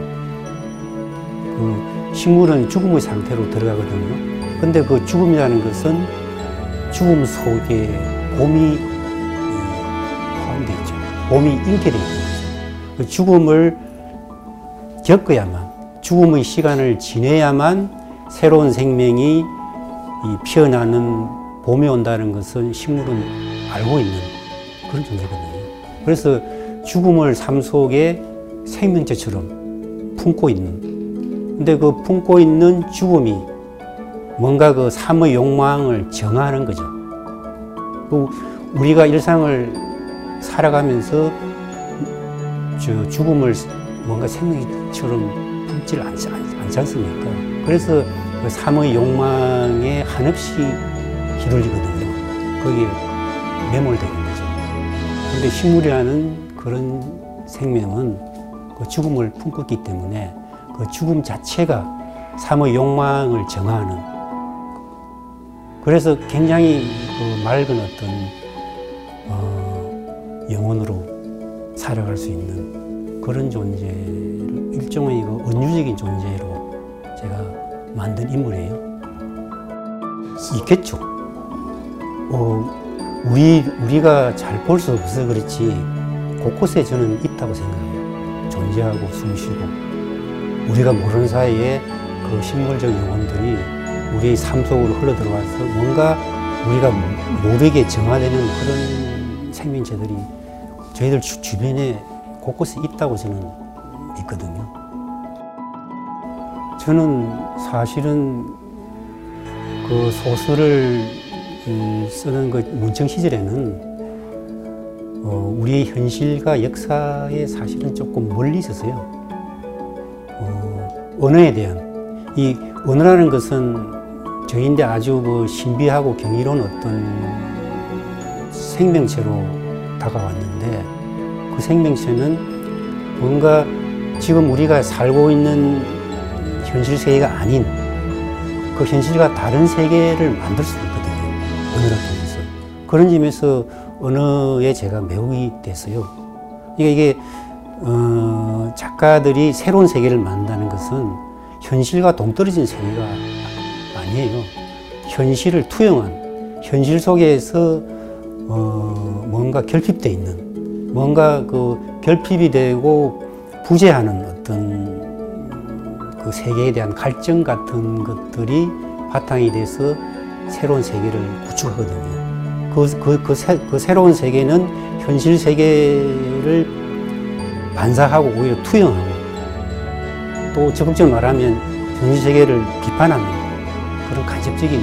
그 식물은 죽음의 상태로 들어가거든요. 근데 그 죽음이라는 것은 죽음 속에 봄이 포함되어 있죠. 봄이 잉태되어 있는 거죠. 그 죽음을 겪어야만, 죽음의 시간을 지내야만 새로운 생명이 이 피어나는 봄이 온다는 것은 식물은 알고 있는 그런 존재거든요. 그래서 죽음을 삶 속에 생명체처럼 품고 있는 근데 그 품고 있는 죽음이 뭔가 그 삶의 욕망을 정하는 거죠. 그 우리가 일상을 살아가면서 저 죽음을 뭔가 생명처럼 품질 않지, 않- 않지 않습니까? 그래서 그 삶의 욕망에 한없이 휘둘리거든요. 거기에 매몰되는. 근데 식물이라는 그런 생명은 그 죽음을 품고 있기 때문에 그 죽음 자체가 삶의 욕망을 정하는 그래서 굉장히 그 맑은 어떤 어, 영혼으로 살아갈 수 있는 그런 존재를 일종의 그 은유적인 존재로 제가 만든 인물이에요. 있겠죠. 어, 우리 우리가 잘 볼 수 없어서 그렇지 곳곳에 저는 있다고 생각해요. 존재하고 숨쉬고 우리가 모르는 사이에 그 식물적 영혼들이 우리의 삶 속으로 흘러 들어와서 뭔가 우리가 모르게 정화되는 그런 생명체들이 저희들 주, 주변에 곳곳에 있다고 저는 믿거든요. 저는 사실은 그 소설을 음, 쓰는 그 문청 시절에는 어, 우리의 현실과 역사에 사실은 조금 멀리 있었어요. 어, 언어에 대한 이 언어라는 것은 저희인데 아주 그 신비하고 경이로운 어떤 생명체로 다가왔는데 그 생명체는 뭔가 지금 우리가 살고 있는 현실 세계가 아닌 그 현실과 다른 세계를 만들 수 있거든요. 통해서. 그런 점에서 언어에 제가 매혹이 됐어요. 이게, 이게, 어, 작가들이 새로운 세계를 만든다는 것은 현실과 동떨어진 세계가 아니에요. 현실을 투영한, 현실 속에서 어, 뭔가 결핍돼 있는, 뭔가 그 결핍이 되고 부재하는 어떤 그 세계에 대한 갈증 같은 것들이 바탕이 돼서 새로운 세계를 구축하거든요. 그, 그, 그, 새, 그 새로운 세계는 현실 세계를 반사하고 오히려 투영하고 또 적극적으로 말하면 현실 세계를 비판하는 그런 간접적인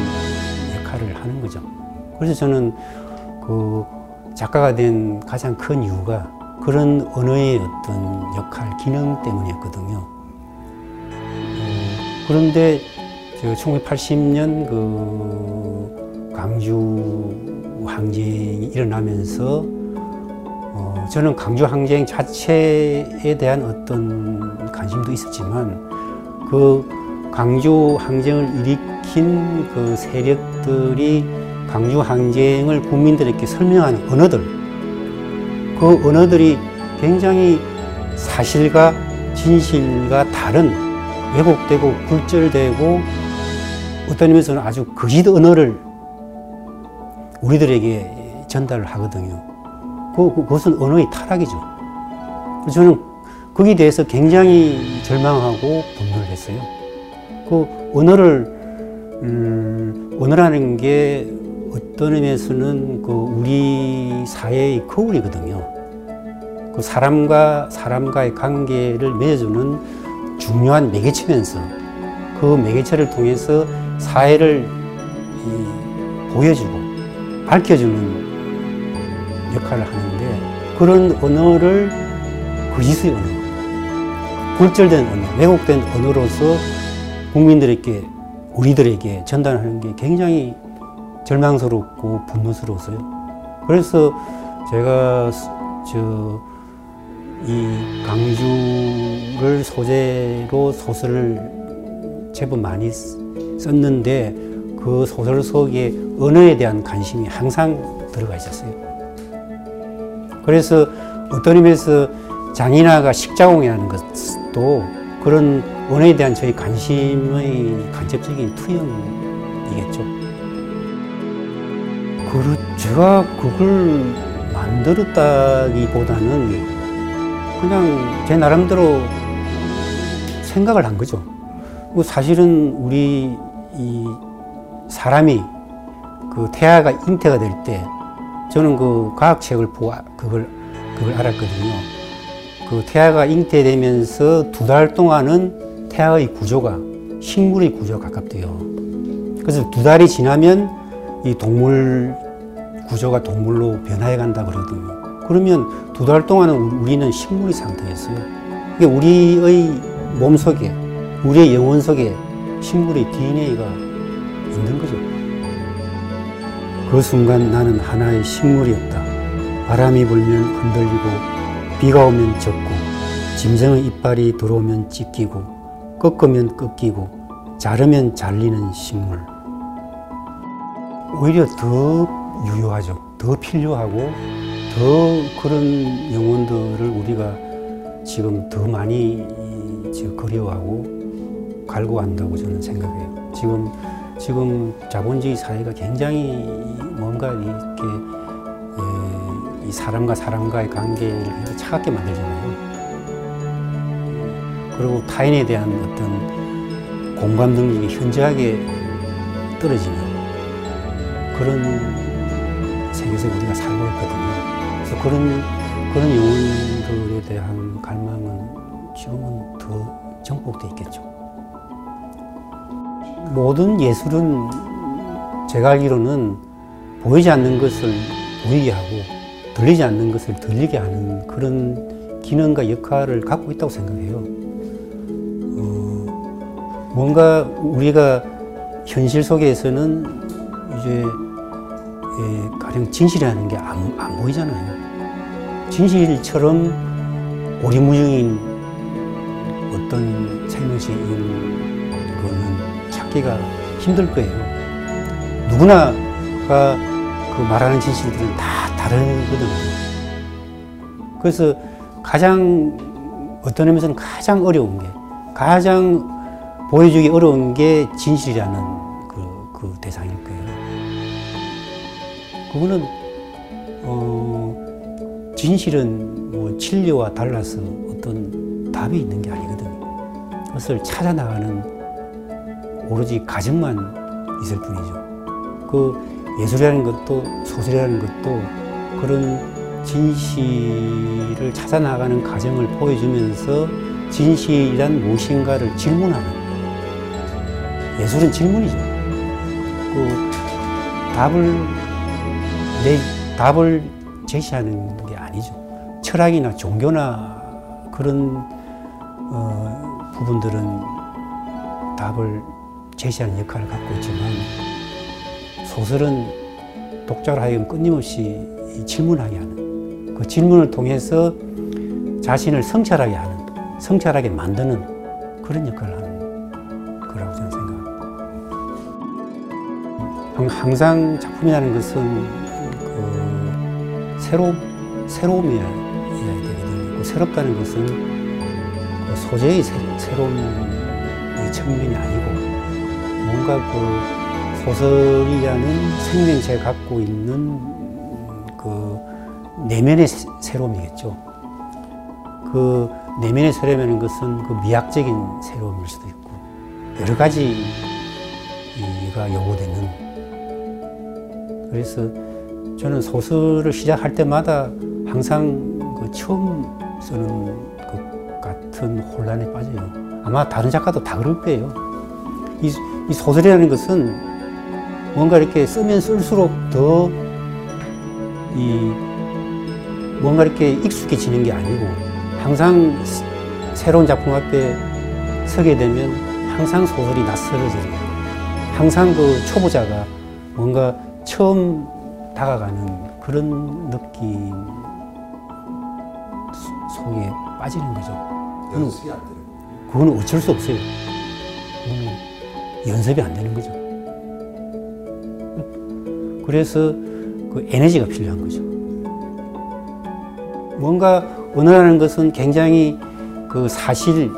역할을 하는 거죠. 그래서 저는 그 작가가 된 가장 큰 이유가 그런 언어의 어떤 역할, 기능 때문이었거든요. 어, 그런데 저 1980년 그 광주 항쟁이 일어나면서 어, 저는 광주 항쟁 자체에 대한 어떤 관심도 있었지만 그 광주 항쟁을 일으킨 그 세력들이 광주 항쟁을 국민들에게 설명하는 언어들 그 언어들이 굉장히 사실과 진실과 다른 왜곡되고 굴절되고 어떤 의미에서는 아주 거짓 언어를 우리들에게 전달을 하거든요. 그, 그것은 언어의 타락이죠. 저는 거기에 대해서 굉장히 절망하고 분노를 했어요. 그 언어를, 음, 언어라는 게 어떤 의미에서는 그 우리 사회의 거울이거든요. 그 사람과 사람과의 관계를 맺어주는 중요한 매개체면서 그 매개체를 통해서 사회를 보여주고 밝혀주는 역할을 하는데 그런 언어를 거짓의 언어, 굴절된 언어, 왜곡된 언어로서 국민들에게 우리들에게 전달하는 게 굉장히 절망스럽고 분노스러웠어요. 그래서 제가 저 이 강주를 소재로 소설을 제법 많이 썼는데 그 소설 속에 언어에 대한 관심이 항상 들어가 있었어요. 그래서 어떤 의미에서 장인아가 식자공이라는 것도 그런 언어에 대한 저희 관심의 간접적인 투영이겠죠. 그 제가 그걸 만들었다기보다는 그냥 제 나름대로 생각을 한 거죠. 뭐 사실은 우리 이 사람이 그 태아가 잉태가 될 때 저는 그 과학책을 보고 그걸 그걸 알았거든요. 그 태아가 잉태되면서 두 달 동안은 태아의 구조가 식물의 구조가 가깝대요. 그래서 두 달이 지나면 이 동물 구조가 동물로 변화해 간다 그러거든요. 그러면 두 달 동안은 우리는 식물의 상태였어요. 이게 우리의 몸 속에, 우리의 영혼 속에 식물의 DNA가 있는 거죠. 그 순간 나는 하나의 식물이었다. 바람이 불면 흔들리고, 비가 오면 젖고, 짐승의 이빨이 들어오면 찢기고, 꺾으면 꺾이고, 자르면 잘리는 식물. 오히려 더 유효하죠. 더 필요하고 더 그런 영혼들을 우리가 지금 더 많이 그리워하고 갈구한다고 저는 생각해요. 지금 지금 자본주의 사회가 굉장히 뭔가 이렇게 예, 이 사람과 사람과의 관계를 차갑게 만들잖아요. 그리고 타인에 대한 어떤 공감 능력이 현저하게 떨어지는 그런 세계에서 우리가 살고 있거든요. 그래서 그런 그런 영혼들에 대한 갈망은 지금은 더 정복돼 있겠죠. 모든 예술은 제가 알기로는 보이지 않는 것을 보이게 하고 들리지 않는 것을 들리게 하는 그런 기능과 역할을 갖고 있다고 생각해요. 어, 뭔가 우리가 현실 속에서는 이제 예, 가령 진실이라는 게안 안 보이잖아요. 진실처럼 오리무중인 어떤 생명체인 찾기가 힘들 거예요. 누구나가 그 말하는 진실들은 다 다르거든요. 그래서 가장 어떤 의미에서는 가장 어려운 게 가장 보여주기 어려운 게 진실이라는 그, 그 대상일 거예요. 그거는 어, 진실은 뭐 진리와 달라서 어떤 답이 있는 게 아니거든요. 그것을 찾아 나가는 오로지 가정만 있을 뿐이죠. 그 예술이라는 것도 소설이라는 것도 그런 진실을 찾아 나가는 과정을 보여주면서 진실이란 무엇인가를 질문하는 예술은 질문이죠. 그 답을 내 답을 제시하는 게 아니죠. 철학이나 종교나 그런 어, 부분들은 답을 제시하는 역할을 갖고 있지만 소설은 독자를 하여금 끊임없이 이 질문하게 하는 그 질문을 통해서 자신을 성찰하게 하는 성찰하게 만드는 그런 역할을 하는 거라고 저는 생각합니다. 항상 작품이라는 것은 그 새로. 그 새롭다는 것은 그 소재의 새, 새로운 이 측면이 아니고 뭔가 그 소설이라는 생명체가 갖고 있는 그 내면의 새- 새로움이겠죠. 그 내면의 새로움이라는 것은 그 미학적인 새로움일 수도 있고 여러 가지가 요구되는 그래서 저는 소설을 시작할 때마다 항상 그 처음 쓰는 것 같은 혼란에 빠져요. 아마 다른 작가도 다 그럴 거예요. 이, 이 소설이라는 것은 뭔가 이렇게 쓰면 쓸수록 더 이 뭔가 이렇게 익숙해지는 게 아니고 항상 스- 새로운 작품 앞에 서게 되면 항상 소설이 낯설어져요. 항상 그 초보자가 뭔가 처음 다가가는 그런 느낌 소- 속에 빠지는 거죠. 그건. 그건 어쩔 수 없어요. 그거는 연습이 안 되는 거죠. 그래서 그 에너지가 필요한 거죠. 뭔가 언어라는 것은 굉장히 그 사실,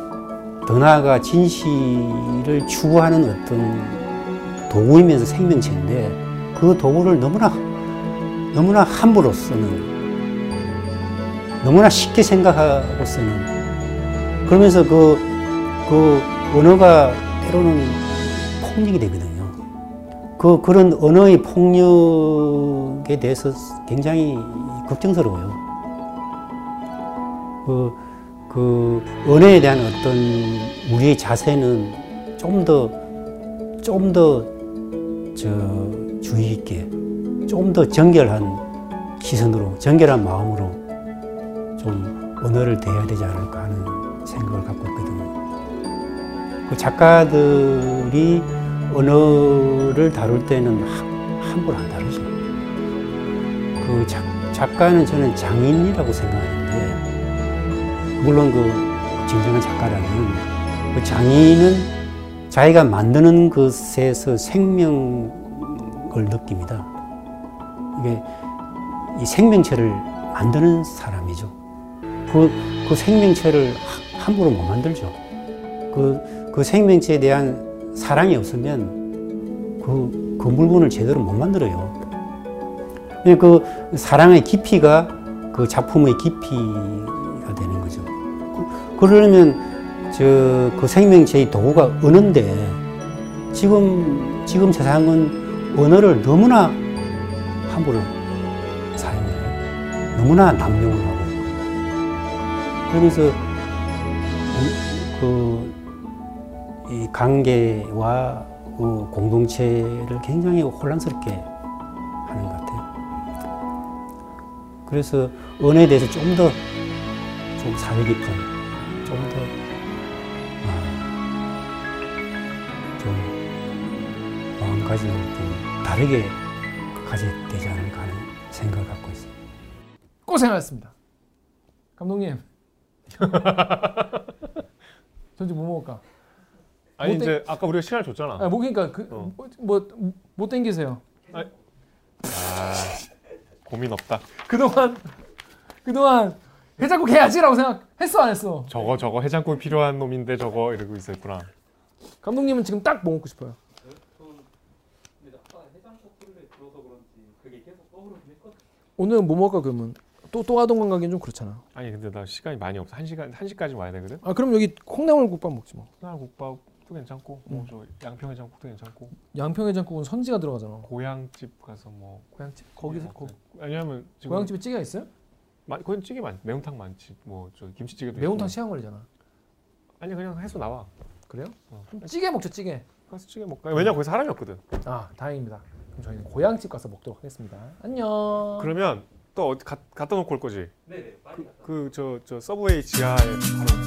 더 나아가 진실을 추구하는 어떤 도구이면서 생명체인데 그 도구를 너무나 너무나 함부로 쓰는 너무나 쉽게 생각하고 쓰는 그러면서 그, 그 언어가 때로는 폭력이 되거든요. 그, 그런 언어의 폭력에 대해서 굉장히 걱정스러워요. 그, 그 언어에 대한 어떤 우리의 자세는 좀 더, 좀 더, 저, 주의 있게, 좀 더 정결한 시선으로, 정결한 마음으로 좀 언어를 대해야 되지 않을까 하는 생각을 갖고 있거든요. 그 작가들이 언어를 다룰 때는 하- 함부로 안 다루죠. 그 작, 작가는 저는 장인이라고 생각하는데, 물론 그 진정한 작가라면 그 장인은 자기가 만드는 것에서 생명을 느낍니다. 이게 이 생명체를 만드는 사람이죠. 그, 그 생명체를 하- 함부로 못 만들죠. 그, 그 생명체에 대한 사랑이 없으면 그, 그 물건을 제대로 못 만들어요. 그 사랑의 깊이가 그 작품의 깊이가 되는 거죠. 그- 그러려면 저 그 생명체의 도구가 언어인데 지금 지금 세상은 언어를 너무나 함부로 사용해요. 너무나 남용을 하고 그러면서 그이 관계와 그 공동체를 굉장히 혼란스럽게 하는 것 같아요. 그래서 은혜에 대해서 좀 더 좀 사회 깊은, 좀 더, 아, 좀 마음가짐을 좀 다르게 가져야 되지 않을까 하는 생각을 갖고 있어요. 고생하셨습니다. 감독님. 저 지금 뭐 먹을까? 아니 못 이제 아까 우리가 시간을 줬잖아. 아, 뭐 그러니까 어. 그뭐못 땡기세요. 아 고민 없다. 그동안 그동안 해장국 해야지라고 생각했어 안 했어? 저거 저거 해장국 필요한 놈인데 저거 이러고 있었구나. 감독님은 지금 딱 뭐 먹고 싶어요? 오늘은 뭐 먹을까 그러면 또또 하던 건 가기엔 좀 그렇잖아. 아니 근데 나 시간이 많이 없어. 한 시간 한 시까지 와야 되거든. 아 그럼 여기 콩나물국밥 먹지 뭐. 콩나물국밥 도 괜찮고 뭐 저 양평 해장국도 괜찮고 양평 해장국은 선지가 들어가잖아. 고향집 가서 뭐 고향집 거기서 거, 왜냐면 지금 고향집에 찌개가 있어요? 마, 거기 찌개 많 매운탕 많지. 뭐 저 김치찌개도 매운탕 있고. 시간 걸리잖아. 아니 그냥 해서 나와. 그래요? 어. 그럼 찌개 먹죠 찌개. 가서 찌개 먹까. 왜냐 거기 사람이 없거든. 아 다행입니다. 그럼 저희는 고향집 가서 먹도록 하겠습니다. 안녕. 그러면 또 어디 가, 갖다 놓고 올 거지? 네네. 그저 저 서브웨이 지하에 바로